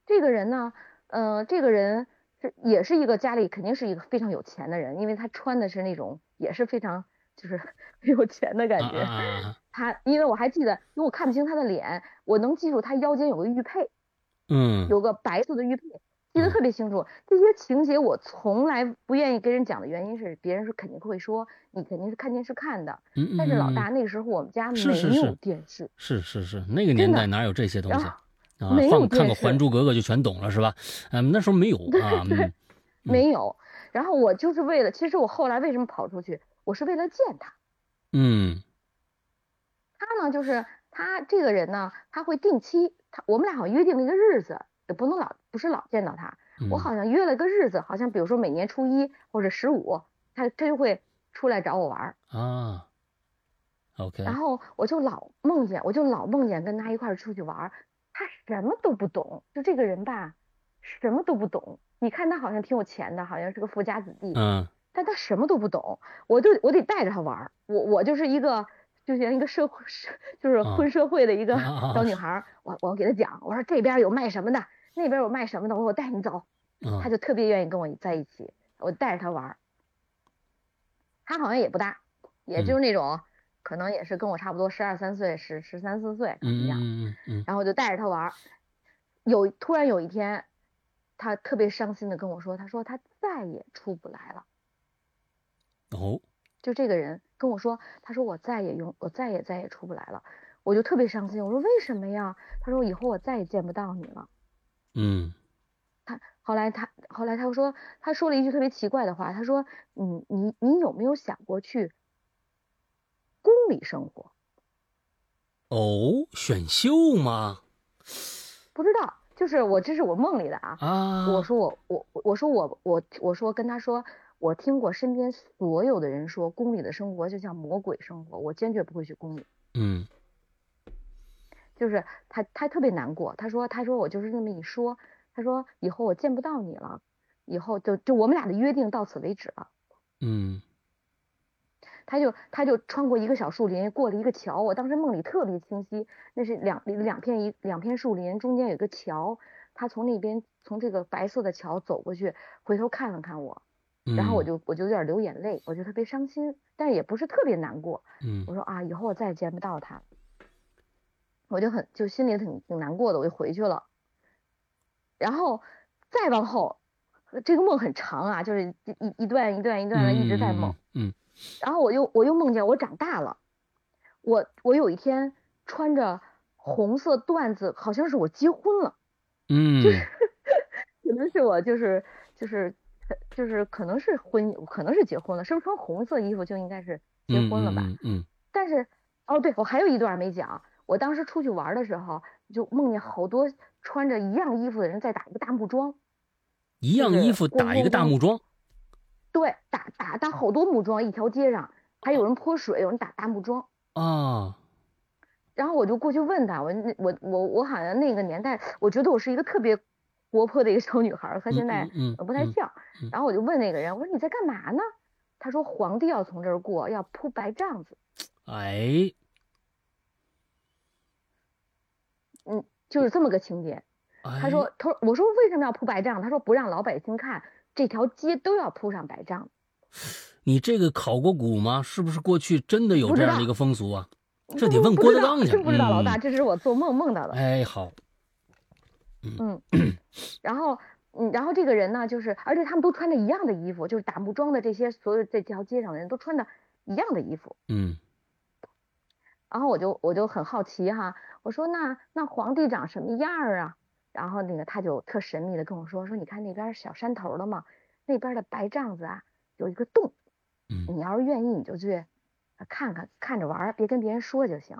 这个人呢，呃，这个人是也是一个家里肯定是一个非常有钱的人，因为他穿的是那种也是非常就是很 有钱的感觉。啊啊啊，他因为我还记得，因为我看不清他的脸，我能记住他腰间有个玉佩，嗯有个白色的玉佩，记得特别清楚。这些情节我从来不愿意跟人讲的原因是，别人是肯定会说你肯定是看电视看的，嗯，但是老嗯大那时候我们家没有电视，是是是，那个年代哪有这些东西啊？没有放看个《电视还珠格格》就全懂了是吧？嗯，那时候没有 啊，嗯没有。然后我就是为了，其实我后来为什么跑出去，我是为了见他。嗯他呢，就是他这个人呢，他会定期，他我们俩好像约定了一个日子，也不能老不是老见到他，嗯，我好像约了个日子，好像比如说每年初一或者十五，他他就会出来找我玩儿，啊，OK，然后我就老梦见，我就老梦见跟他一块儿出去玩儿，他什么都不懂，就这个人吧，什么都不懂。你看他好像挺有钱的，好像是个富家子弟，嗯。但他什么都不懂，我就我得带着他玩儿，我我就是一个就像一个社会社 就是啊混社会的一个小女孩儿，我我给她讲，我说这边有卖什么的，那边有卖什么的，我说我带你走，嗯他就特别愿意跟我在一起，我带着她玩儿。他好像也不大，也嗯就是那种、可能也是跟我差不多十二三岁、十十三四岁嗯一样，然后我就带着她玩儿。有突然有一天，她特别伤心的跟我说，她说她再也出不来了。哦，就这个人跟我说，他说我再也用我再也再也出不来了，我就特别伤心。我说为什么呀？他说以后我再也见不到你了。嗯他后来他后来他说他说了一句特别奇怪的话，他说你你你有没有想过去宫里生活？哦，选秀吗？不知道，就是我这是我梦里的啊。啊，我说我我我说我我我说跟他说，我听过身边所有的人说宫里的生活就像魔鬼生活，我坚决不会去宫里。嗯就是他他特别难过，他说他说我就是那么一说，他说以后我见不到你了，以后就就我们俩的约定到此为止了。嗯他就他就穿过一个小树林，过了一个桥，我当时梦里特别清晰，那是两两片一两片树林，中间有个桥，他从那边从这个白色的桥走过去，回头看了看我，嗯，然后我就我就有点流眼泪，我就特别伤心，但也不是特别难过。嗯我说啊，以后我再也见不到他，我就很就心里挺挺难过的，我就回去了。然后再往后，呃这个梦很长啊，就是一一一段一段一段的一直在梦。嗯然后我又我又梦见我长大了，我我有一天穿着红色缎子，好像是我结婚了，嗯就是可能是我就是就是就是可能是婚可能是结婚了，是不是穿红色衣服就应该是结嗯婚了吧？嗯嗯但是哦，对我还有一段没讲，我当时出去玩的时候，就梦见好多穿着一样衣服的人在打一个大木桩，一样衣服打一个大木桩，对，打打打好多木桩，一条街上还有人泼水，有人打大木桩。啊，然后我就过去问他，我那我我我好像那个年代，我觉得我是一个特别活泼的一个小女孩，和现在不太嗯像嗯。然后我就问那个人，我说你在干嘛呢？他说皇帝要从这儿过，要铺白帐子。哎，嗯，就是这么个情节。哎他说，他说我说为什么要铺白帐？他说不让老百姓看，这条街都要铺上白帐。你这个考过古吗？是不是过去真的有这样的一个风俗啊？这得问郭德纲去真不知道老大，嗯这是我做梦梦到的。哎，好，嗯，然后嗯，然后这个人呢，就是而且他们都穿着一样的衣服，就是打木桩的这些所有这条街上的人都穿着一样的衣服。嗯然后我就我就很好奇哈，我说那那皇帝长什么样儿啊？然后那个他就特神秘的跟我说说，你看那边小山头了吗？那边的白帐子啊有一个洞，嗯你要是愿意你就去呃看看看着玩，别跟别人说就行，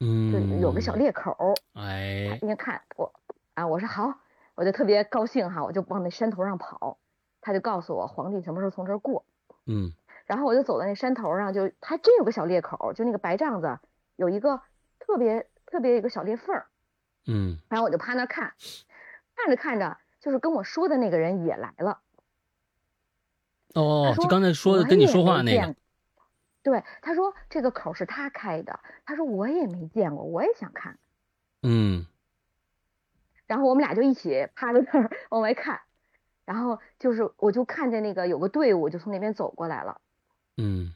嗯就嗯，有个小裂口儿，哎，你看我啊，我说好，我就特别高兴哈，我就往那山头上跑，他就告诉我皇帝什么时候从这儿过，嗯然后我就走到那山头上，就还真有个小裂口，就那个白帐子有一个特别特别一个小裂缝儿，嗯然后我就趴那儿看，看着看着，就是跟我说的那个人也来了。哦，就刚才说的跟你说话那个见，对，他说这个口是他开的，他说我也没见过，我也想看。嗯然后我们俩就一起趴在那儿往外看，然后就是我就看见那个有个队伍就从那边走过来了，嗯。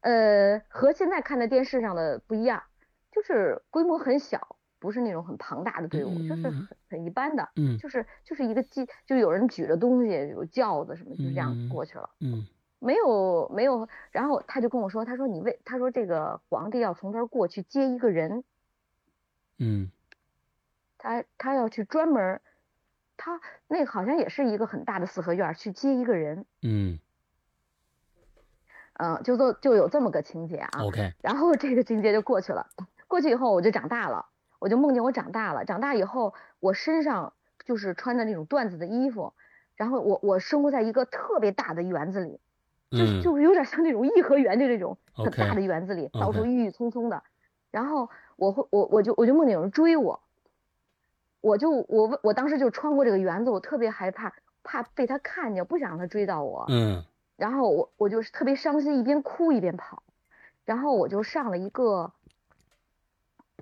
呃，和现在看的电视上的不一样，就是规模很小，不是那种很庞大的队伍，就是嗯很很一般的，嗯就是就是一个机，就有人举着东西，有轿子什么，就这样嗯过去了。嗯。没有没有，然后他就跟我说，他说你为他说这个皇帝要从这儿过去接一个人，嗯他他要去专门，他那个好像也是一个很大的四合院去接一个人，嗯。嗯、就做就有这么个情节啊。，OK，然后这个情节就过去了，过去以后我就长大了，我就梦见我长大了，长大以后我身上就是穿的那种缎子的衣服，然后我我生活在一个特别大的园子里，就就是有点像那种颐和园的那种很大的园子里，到处郁郁葱葱的。然后我会我我就我就梦见有人追我，我就我问我当时就穿过这个园子，我特别害怕，怕被他看见，不想让他追到我。嗯然后我我就是特别伤心，一边哭一边跑。然后我就上了一个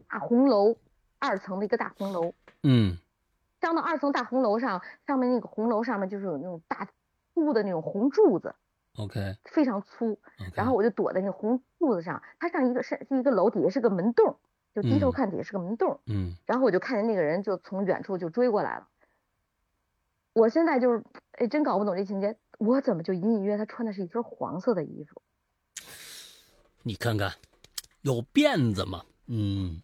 大红楼，二层的一个大红楼。嗯上到二层大红楼上，上面那个红楼上面就是有那种大粗的那种红柱子，，OK，非常粗。然后我就躲在那个红柱子上，它上一个是是一个楼，底下是个门洞，就低头嗯看底下是个门洞。嗯然后我就看见那个人就从远处就追过来了。我现在就是，哎，真搞不懂这情节，我怎么就隐隐约约他穿的是一身黄色的衣服？你看看，有辫子吗？嗯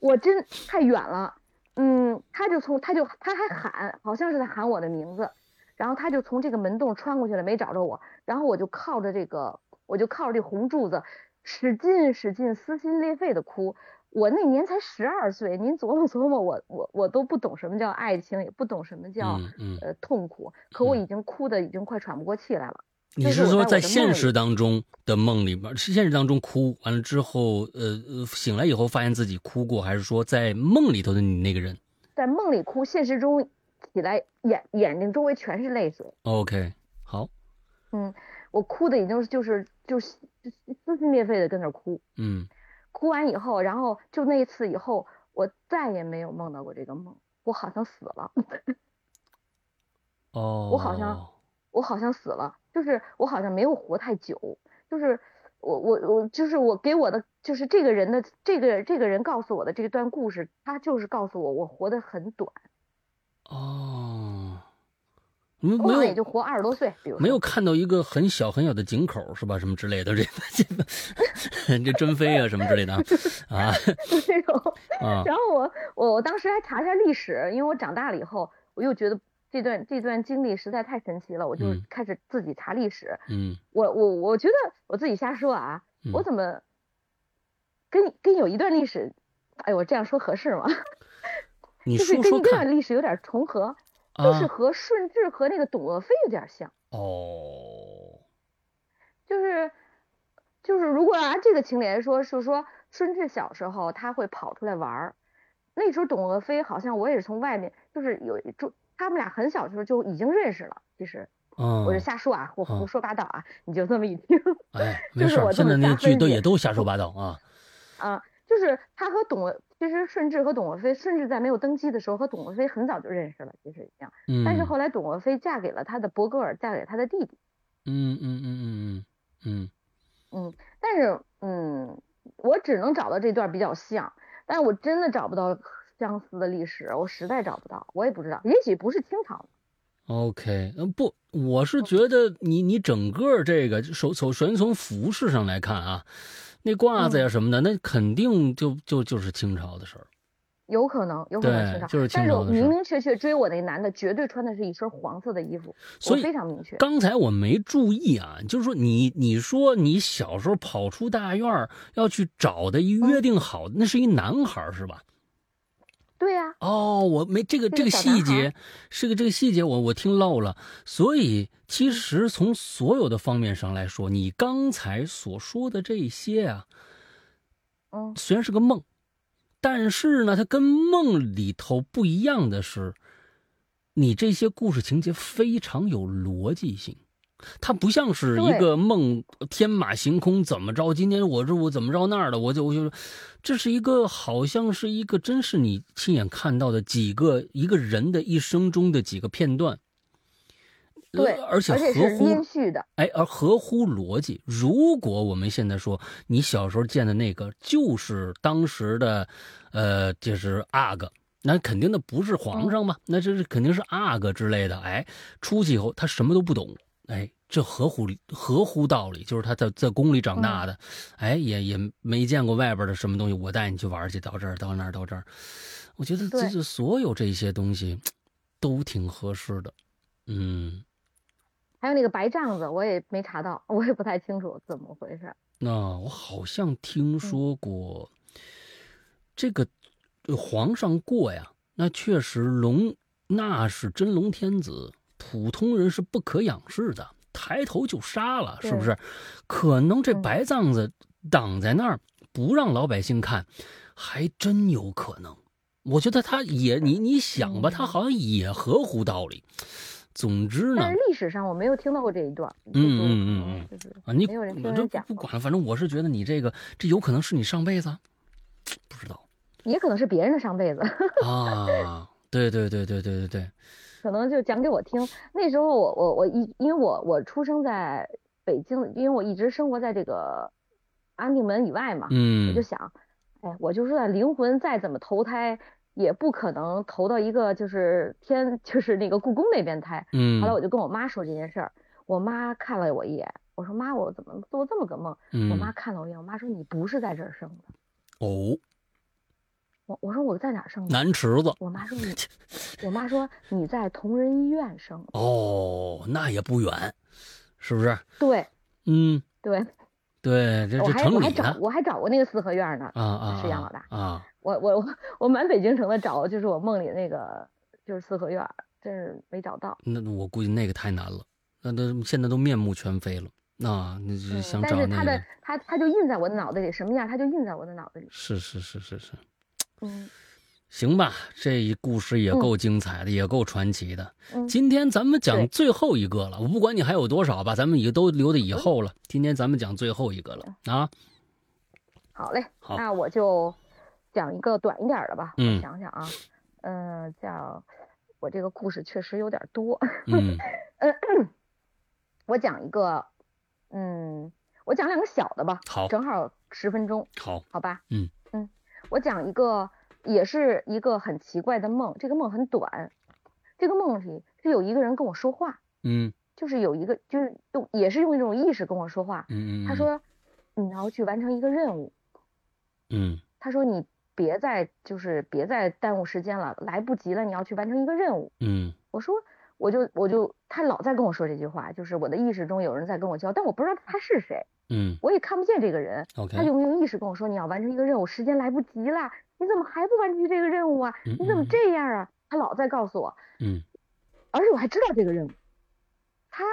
我真太远了，嗯，他就从他就他还喊，好像是在喊我的名字，然后他就从这个门洞穿过去了，没找着我，然后我就靠着这个，我就靠着这红柱子，使劲使劲撕心裂肺的哭。我那年才十二岁，您琢磨琢磨，我我我都不懂什么叫爱情，也不懂什么叫、嗯嗯，呃痛苦，可我嗯已经哭的已经快喘不过气来了。你是说在现实当中的梦里边，是现实当中哭完了之后，呃呃，醒来以后发现自己哭过，还是说在梦里头的你那个人在梦里哭，现实中起来眼眼睛周围全是泪水。？OK，好，嗯，我哭的已经是就是就是撕心裂肺的跟那儿哭，嗯哭完以后，然后就那一次以后，我再也没有梦到过这个梦，我好像死了，哦，我好像我好像死了，就是我好像没有活太久，就是我我我就是我给我的就是这个人的这个这个人告诉我的这段故事，他就是告诉我我活得很短，哦，没我好像也就活二十多岁，比如没有看到一个很小很小的井口是吧？什么之类的，这这个 这珍妃啊什么之类的啊啊那种。啊 然后我我我当时还查一下历史，因为我长大了以后，我又觉得这段这段经历实在太神奇了，我就嗯开始自己查历史。嗯我我我觉得我自己瞎说啊，嗯我怎么跟跟有一段历史，哎，我这样说合适吗？你就是跟一说说看段历史有点重合，就是啊。和顺治和那个董鄂妃有点像，哦。就是就是如果按这个情理来说，是说顺治小时候他会跑出来玩儿，那时候董鄂妃好像我也是从外面，就是有就他们俩很小的时候就已经认识了，其实。嗯我就瞎说啊，我嗯。胡说八道啊，你就这么一听哎 没就是事，现在那剧都也都瞎。说八道啊。啊，就是他和董鄂，其实顺治和董鄂妃，顺治在没有登基的时候和董鄂妃很早就认识了，其实一样，嗯，但是后来董鄂妃嫁给了他的博格尔，嫁给他的弟弟，嗯嗯嗯嗯嗯。嗯，但是嗯，我只能找到这段比较像，但是我真的找不到相似的历史，我实在找不到，我也不知道，也许不是清朝的，OK，嗯，不，我是觉得你你整个这个首首首先从服饰上来看啊，那褂子呀什么的，那肯定就就就是清朝的事儿。有可能，有可能清朝，就是清但是我朝的事儿明明确确追我那男的绝对穿的是一身黄色的衣服，我所以非常明确。刚才我没注意啊，就是说你你说你小时候跑出大院儿要去找的一约定好的，那是一男孩是吧？对呀、哦，我没这个这这个细节，是个这个细节我我听漏了，所以其实从所有的方面上来说，你刚才所说的这些啊，嗯，虽然是个梦，但是呢，它跟梦里头不一样的是，你这些故事情节非常有逻辑性。它不像是一个梦，天马行空，怎么着？今天我这我怎么着那儿的，我就我就，这是一个好像是一个真是你亲眼看到的几个一个人的一生中的几个片段，对，呃而且合乎连续的，哎，而合乎逻辑。如果我们现在说你小时候见的那个就是当时的，呃，就是阿哥，那肯定的不是皇上嘛，那这是肯定是阿哥之类的。哎，出去以后他什么都不懂，哎，这合乎理合乎道理，就是他在在宫里长大的，哎，也也没见过外边的什么东西，我带你去玩去，到这儿到那儿到这儿，我觉得这对是所有这些东西都挺合适的，嗯。还有那个白帐子，我也没查到，我也不太清楚怎么回事。那、我好像听说过，这个呃皇上过呀，那确实龙那是真龙天子，普通人是不可仰视的，抬头就杀了，是不是？可能这嗯白帐子挡在那儿，不让老百姓看，还真有可能。我觉得他也，你你想吧，他好像也合乎道理。总之呢但是，历史上我没有听到过这一段。嗯就是嗯嗯嗯就是啊，你没有人听人讲不不管了，反正我是觉得你这个这有可能是你上辈子啊，不知道也可能是别人的上辈子，啊。对对对对对对对，可能就讲给我听。那时候我我我一因为我我出生在北京，因为我一直生活在这个安定门以外嘛，我嗯就想，哎，我就说灵魂再怎么投胎，也不可能投到一个就是天 就是那个故宫那边胎。嗯后来我就跟我妈说这件事儿，我妈看了我一眼，我说妈，我怎么做这么个梦？我妈嗯看了我一眼，我妈说你不是在这儿生的。哦，我我说我在哪儿生的？南池子我妈说你，我妈说你在同仁医院生。哦，那也不远，是不是？对嗯，对，对，这这我还我还城里呢找我还找过那个四合院呢。啊啊是杨老大啊，我我我我满北京城的找，就是我梦里那个就是四合院，真是没找到。那那我估计那个太难了，那都现在都面目全非了。那那就嗯想但是他的他他就印在我的脑子里，什么样他就印在我的脑子里。是是是是是。嗯。行吧，这一故事也嗯。够精彩的，也够传奇的。嗯，今天咱们讲最后一个了，我不管你还有多少吧，咱们也都留到以后了。今天咱们讲最后一个了啊，好嘞，好。那我就讲一个短一点的吧。嗯。我想想啊，嗯、叫我这个故事确实有点多。嗯。我讲一个，嗯，我讲两个小的吧，好。正好十分钟，好，好吧？嗯嗯，我讲一个，也是一个很奇怪的梦，这个梦很短，这个梦里是有一个人跟我说话，嗯。就是有一个就是用也是用一种意识跟我说话，嗯嗯，他说你要去完成一个任务，嗯。他说你别再就是别再耽误时间了，来不及了，你要去完成一个任务。嗯。我说我就我就他老在跟我说这句话，就是我的意识中有人在跟我交，但我不知道他是谁，嗯我也看不见这个人，，OK，他就用意识跟我说你要完成一个任务，时间来不及了，你怎么还不完成这个任务啊？嗯你怎么嗯这样啊？他老在告诉我，嗯而且我还知道这个任务，他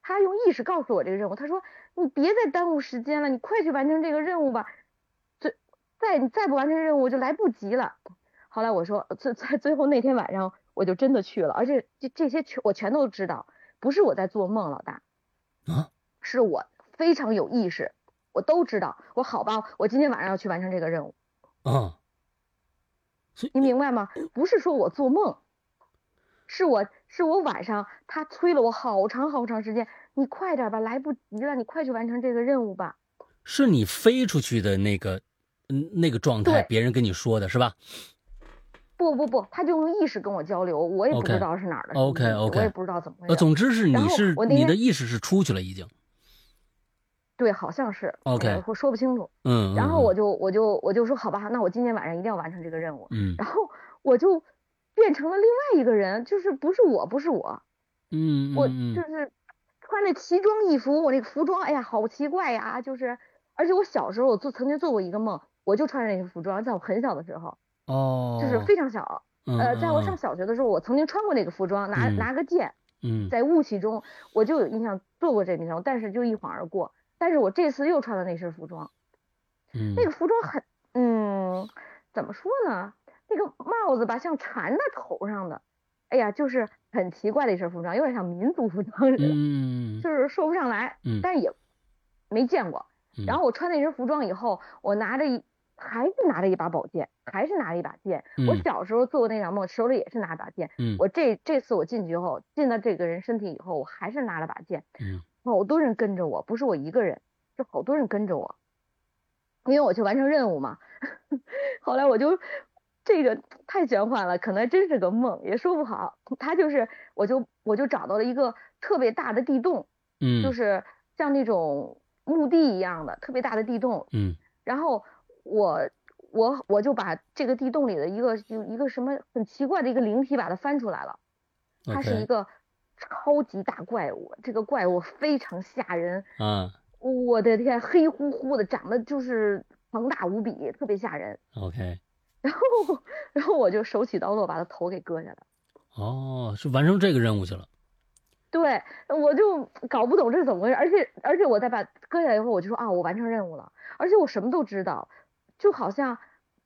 他用意识告诉我这个任务，他说你别再耽误时间了，你快去完成这个任务吧，最再你再不完成任务我就来不及了。后来我说最在最后那天晚上我就真的去了，而且这这些全我全都知道，不是我在做梦，老大，啊，是我非常有意识，我都知道。我好吧，我今天晚上要去完成这个任务，啊，你明白吗？不是说我做梦，是我是我晚上他催了我好长好长时间，你快点吧，来不及了，你快去完成这个任务吧。是你飞出去的那个，嗯，那个状态，别人跟你说的是吧？不不不，他就用意识跟我交流，我也不知道是哪儿的 OK，OK 我也不知道怎么回呃，事。总之是你是我你的意识是出去了已经。对，好像是 OK 呃我说不清楚。嗯，然后嗯我就我就我就说好吧，那我今天晚上一定要完成这个任务。嗯然后我就变成了另外一个人，就是不是我，不是我，我嗯嗯嗯就是穿着奇装异服，我那个服装，哎呀，好奇怪呀！就是，而且我小时候我做曾经做过一个梦，我就穿着那个服装，在我很小的时候，哦，就是非常小，嗯呃，在我上嗯小学的时候，我曾经穿过那个服装，拿嗯拿个剑，嗯在雾气中，我就有印象做过这个但是就一晃而过。但是我这次又穿了那身服装，嗯那个服装很，嗯，怎么说呢？那个帽子吧，像缠在头上的，哎呀，就是很奇怪的一身服装，有点像民族服装似的，嗯。就是说不上来，嗯。但是也没见过。嗯。然后我穿那身服装以后，我拿着一还是拿着一把宝剑，还是拿着一把剑。我嗯。小时候做过那场梦，手里也是拿把剑。嗯。我这这次我进去后，进了这个人身体以后，我还是拿了把剑，嗯好多人跟着我，不是我一个人，就好多人跟着我，因为我去完成任务嘛。后来我就这个太玄幻了，可能真是个梦，也说不好。他就是，我就我就找到了一个特别大的地洞，嗯。就是像那种墓地一样的特别大的地洞，嗯。然后我我我就把这个地洞里的一个就一个什么很奇怪的一个灵体把它翻出来了，它是一个超级大怪物，这个怪物非常吓人，嗯我的天，黑乎乎的，长得就是庞大无比，特别吓人。OK 然后然后我就手起刀落把他头给割下来。哦，是完成这个任务去了。对，我就搞不懂这是怎么回事，而且而且我在把割下来以后，我就说啊，我完成任务了，而且我什么都知道，就好像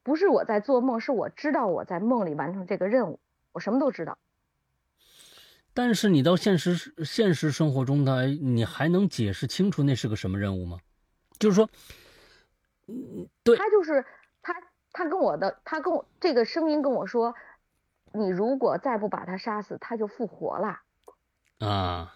不是我在做梦，是我知道我在梦里完成这个任务，我什么都知道。但是你到现实现实生活中呢，你还能解释清楚那是个什么任务吗？就是说，嗯，对，他就是他，他跟我的，他跟我这个声音跟我说，你如果再不把他杀死，他就复活了，啊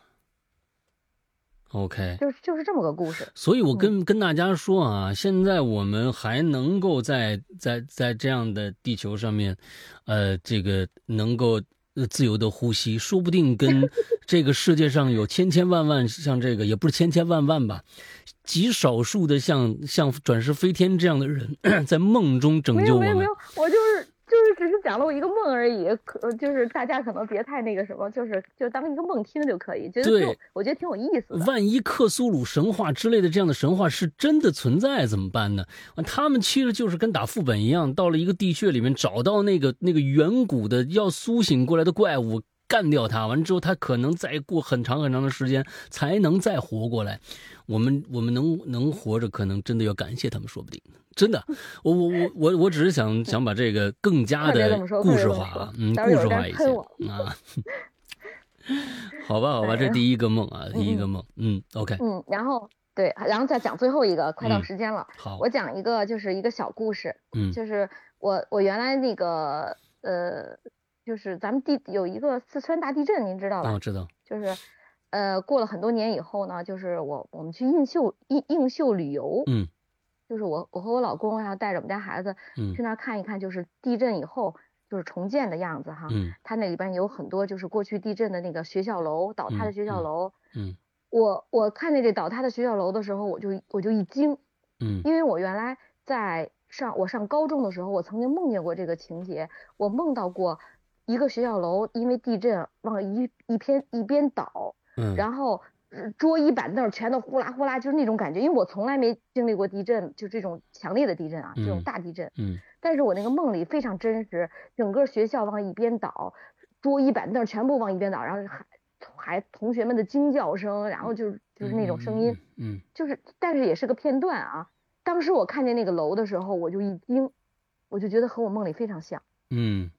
，OK，就是就是这么个故事。所以我跟、跟大家说啊，现在我们还能够在在在这样的地球上面，呃，这个能够呃自由的呼吸，说不定跟 这个世界上有千千万万像这个，也不是千千万万吧，极少数的像像转世飞天这样的人，在梦中拯救我们没有没有没有。，我就是就只是讲了我一个梦而已，可就是大家可能别太那个什么，就是就当一个梦听就可以，觉得对就我觉得挺有意思的。万一克苏鲁神话之类的这样的神话是真的存在怎么办呢？他们其实就是跟打副本一样，到了一个地穴里面找到那个那个远古的要苏醒过来的怪物，干掉他，完之后他可能再过很长很长的时间才能再活过来。我们我们能能活着，可能真的要感谢他们，说不定。真的。我我我我我只是想想把这个更加的 故事化了，嗯，故事化一些。啊。好吧，好吧，这第一个梦啊，嗯第一个梦，嗯，OK，嗯，然后对，然后再讲最后一个，快到嗯。时间了，好，我讲一个就是一个小故事，嗯。就是我我原来那个呃，就是咱们地有一个四川大地震，您知道吧？啊，我知道，就是呃，过了很多年以后呢，就是我我们去映秀映映秀旅游，嗯就是我我和我老公然后带着我们家孩子嗯去那儿看一看，就是地震以后就是重建的样子哈。嗯它那里边有很多就是过去地震的那个学校楼，倒塌的学校嗯楼。嗯我我看见这倒塌的学校楼的时候，我就我就一惊，嗯因为我原来在上我上高中的时候，我曾经梦见过这个情节，我梦到过一个学校楼因为地震往一一边一边倒，嗯，然后呃桌椅板凳全都呼啦呼啦，就是那种感觉，因为我从来没经历过地震，就这种强烈的地震啊，这种嗯大地震。嗯但是我那个梦里非常真实，整个学校往一边倒，桌椅板凳全部往一边倒，然后还还同学们的惊叫声，然后就是就是那种声音，，嗯就是但是也是个片段啊。当时我看见那个楼的时候，我就一惊，我就觉得和我梦里非常像。嗯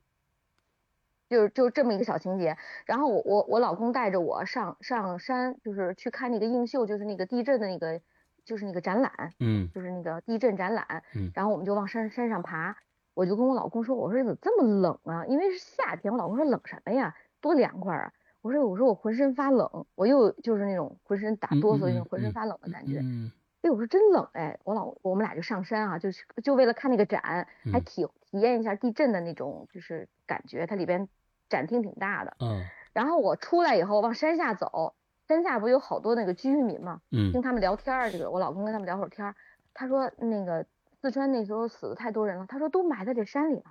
就是就是这么一个小情节，然后我我我老公带着我上上山，就是去看那个映秀，就是那个地震的那个，就是那个展览，嗯就是那个地震展览，嗯然后我们就往山山上爬，我就跟我老公说，我说怎么这么冷啊？因为是夏天，我老公说冷什么呀？多凉快啊！我说我说我浑身发冷，我又就是那种浑身打嗯哆嗦，那嗯种浑身嗯发冷的感觉。嗯哎，我说真冷哎，我老我们俩就上山啊，就去就为了看那个展，还嗯体体验一下地震的那种就是感觉，它里边展厅挺大的。嗯然后我出来以后往山下走，山下不有好多那个居民嘛，听嗯他们聊天儿，这个我老公跟他们聊会儿天儿，他说那个四川那时候死的太多人了，他说都埋在这山里了。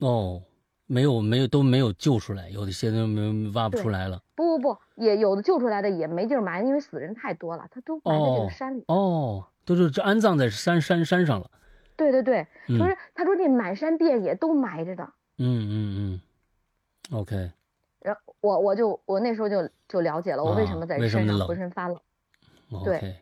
哦，没有没有都没有救出来，有的些都没挖不出来了。不不不，也有的救出来的也没地儿埋，因为死人太多了，他都埋在这哦个山里。哦，都是这安葬在山山山上了。对对对，嗯说是他说这满山遍野都埋着的。嗯嗯嗯，OK，然后我我就我那时候就就了解了，我为什啊么在身上浑身发冷，OK，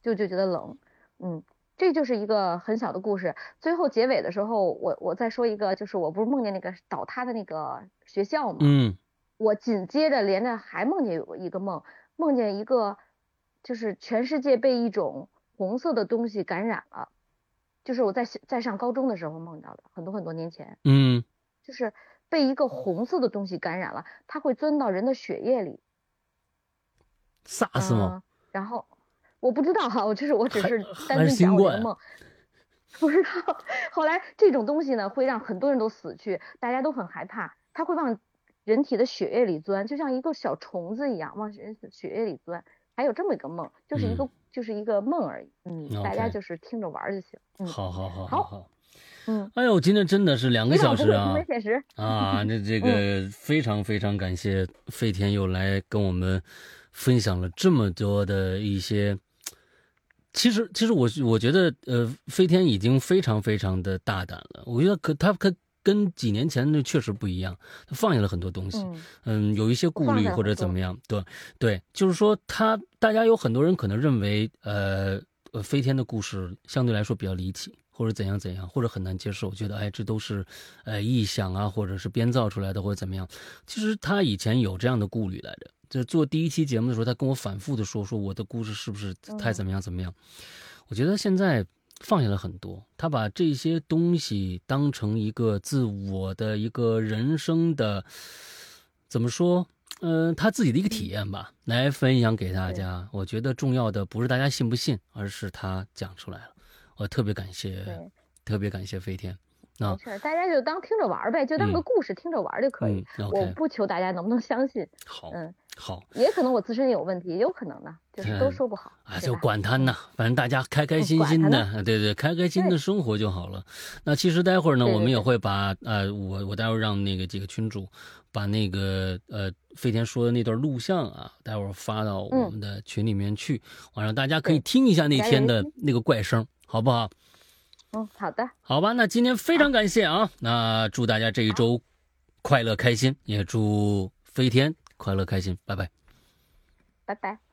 就就觉得冷。嗯，这就是一个很小的故事。最后结尾的时候，我我再说一个，就是我不是梦见那个倒塌的那个学校吗？嗯我紧接着连着还梦见有一个梦，梦见一个就是全世界被一种红色的东西感染了，就是我在在上高中的时候梦到的，很多很多年前，嗯就是被一个红色的东西感染了，它会钻到人的血液里，，SARS 吗？嗯，然后我不知道哈，我就是我只是单纯讲我的梦，不知道。后来这种东西呢，会让很多人都死去，大家都很害怕，它会往人体的血液里钻，就像一个小虫子一样往人血液里钻。还有这么一个梦，就是一个、嗯就是一个梦而已，嗯，大家就是听着玩儿就行，嗯好好好好好。嗯，哎呦，今天真的是两个小时啊啊！这这个非常非常感谢飞天又来跟我们分享了这么多的一些。其实，其实我我觉得，呃，飞天已经非常非常的大胆了。我觉得可他可跟几年前那确实不一样，他放下了很多东西。嗯嗯，有一些顾虑或者怎么样，对对，就是说他大家有很多人可能认为，呃呃，飞天的故事相对来说比较离奇，或者怎样怎样，或者很难接受，觉得哎这都是呃臆想啊，或者是编造出来的，或者怎么样。其实他以前有这样的顾虑来着，就做第一期节目的时候，他跟我反复的说说我的故事是不是太嗯怎么样怎么样。我觉得现在放下了很多，他把这些东西当成一个自我的一个人生的，怎么说？嗯、他自己的一个体验吧，来分享给大家。我觉得重要的不是大家信不信，而是他讲出来了。我特别感谢，特别感谢飞天。啊没事，大家就当听着玩呗，就当个嗯故事听着玩就可以。嗯我不求大家能不能相信，好，嗯，好。也可能我自身有问题，也有可能呢，就是都嗯说不好。啊，就管他呢，反正大家开开心心的，对对，开开心的生活就好了。那其实待会儿呢，我们也会把呃，我我待会儿让那个几个群主把那个呃飞天说的那段录像啊，待会儿发到我嗯们的群里面去，完让大家可以听一下那天的那个怪声，好不好？嗯，好的，好吧，那今天非常感谢啊，那祝大家这一周快乐开心，也祝飞天快乐开心，拜拜。拜拜。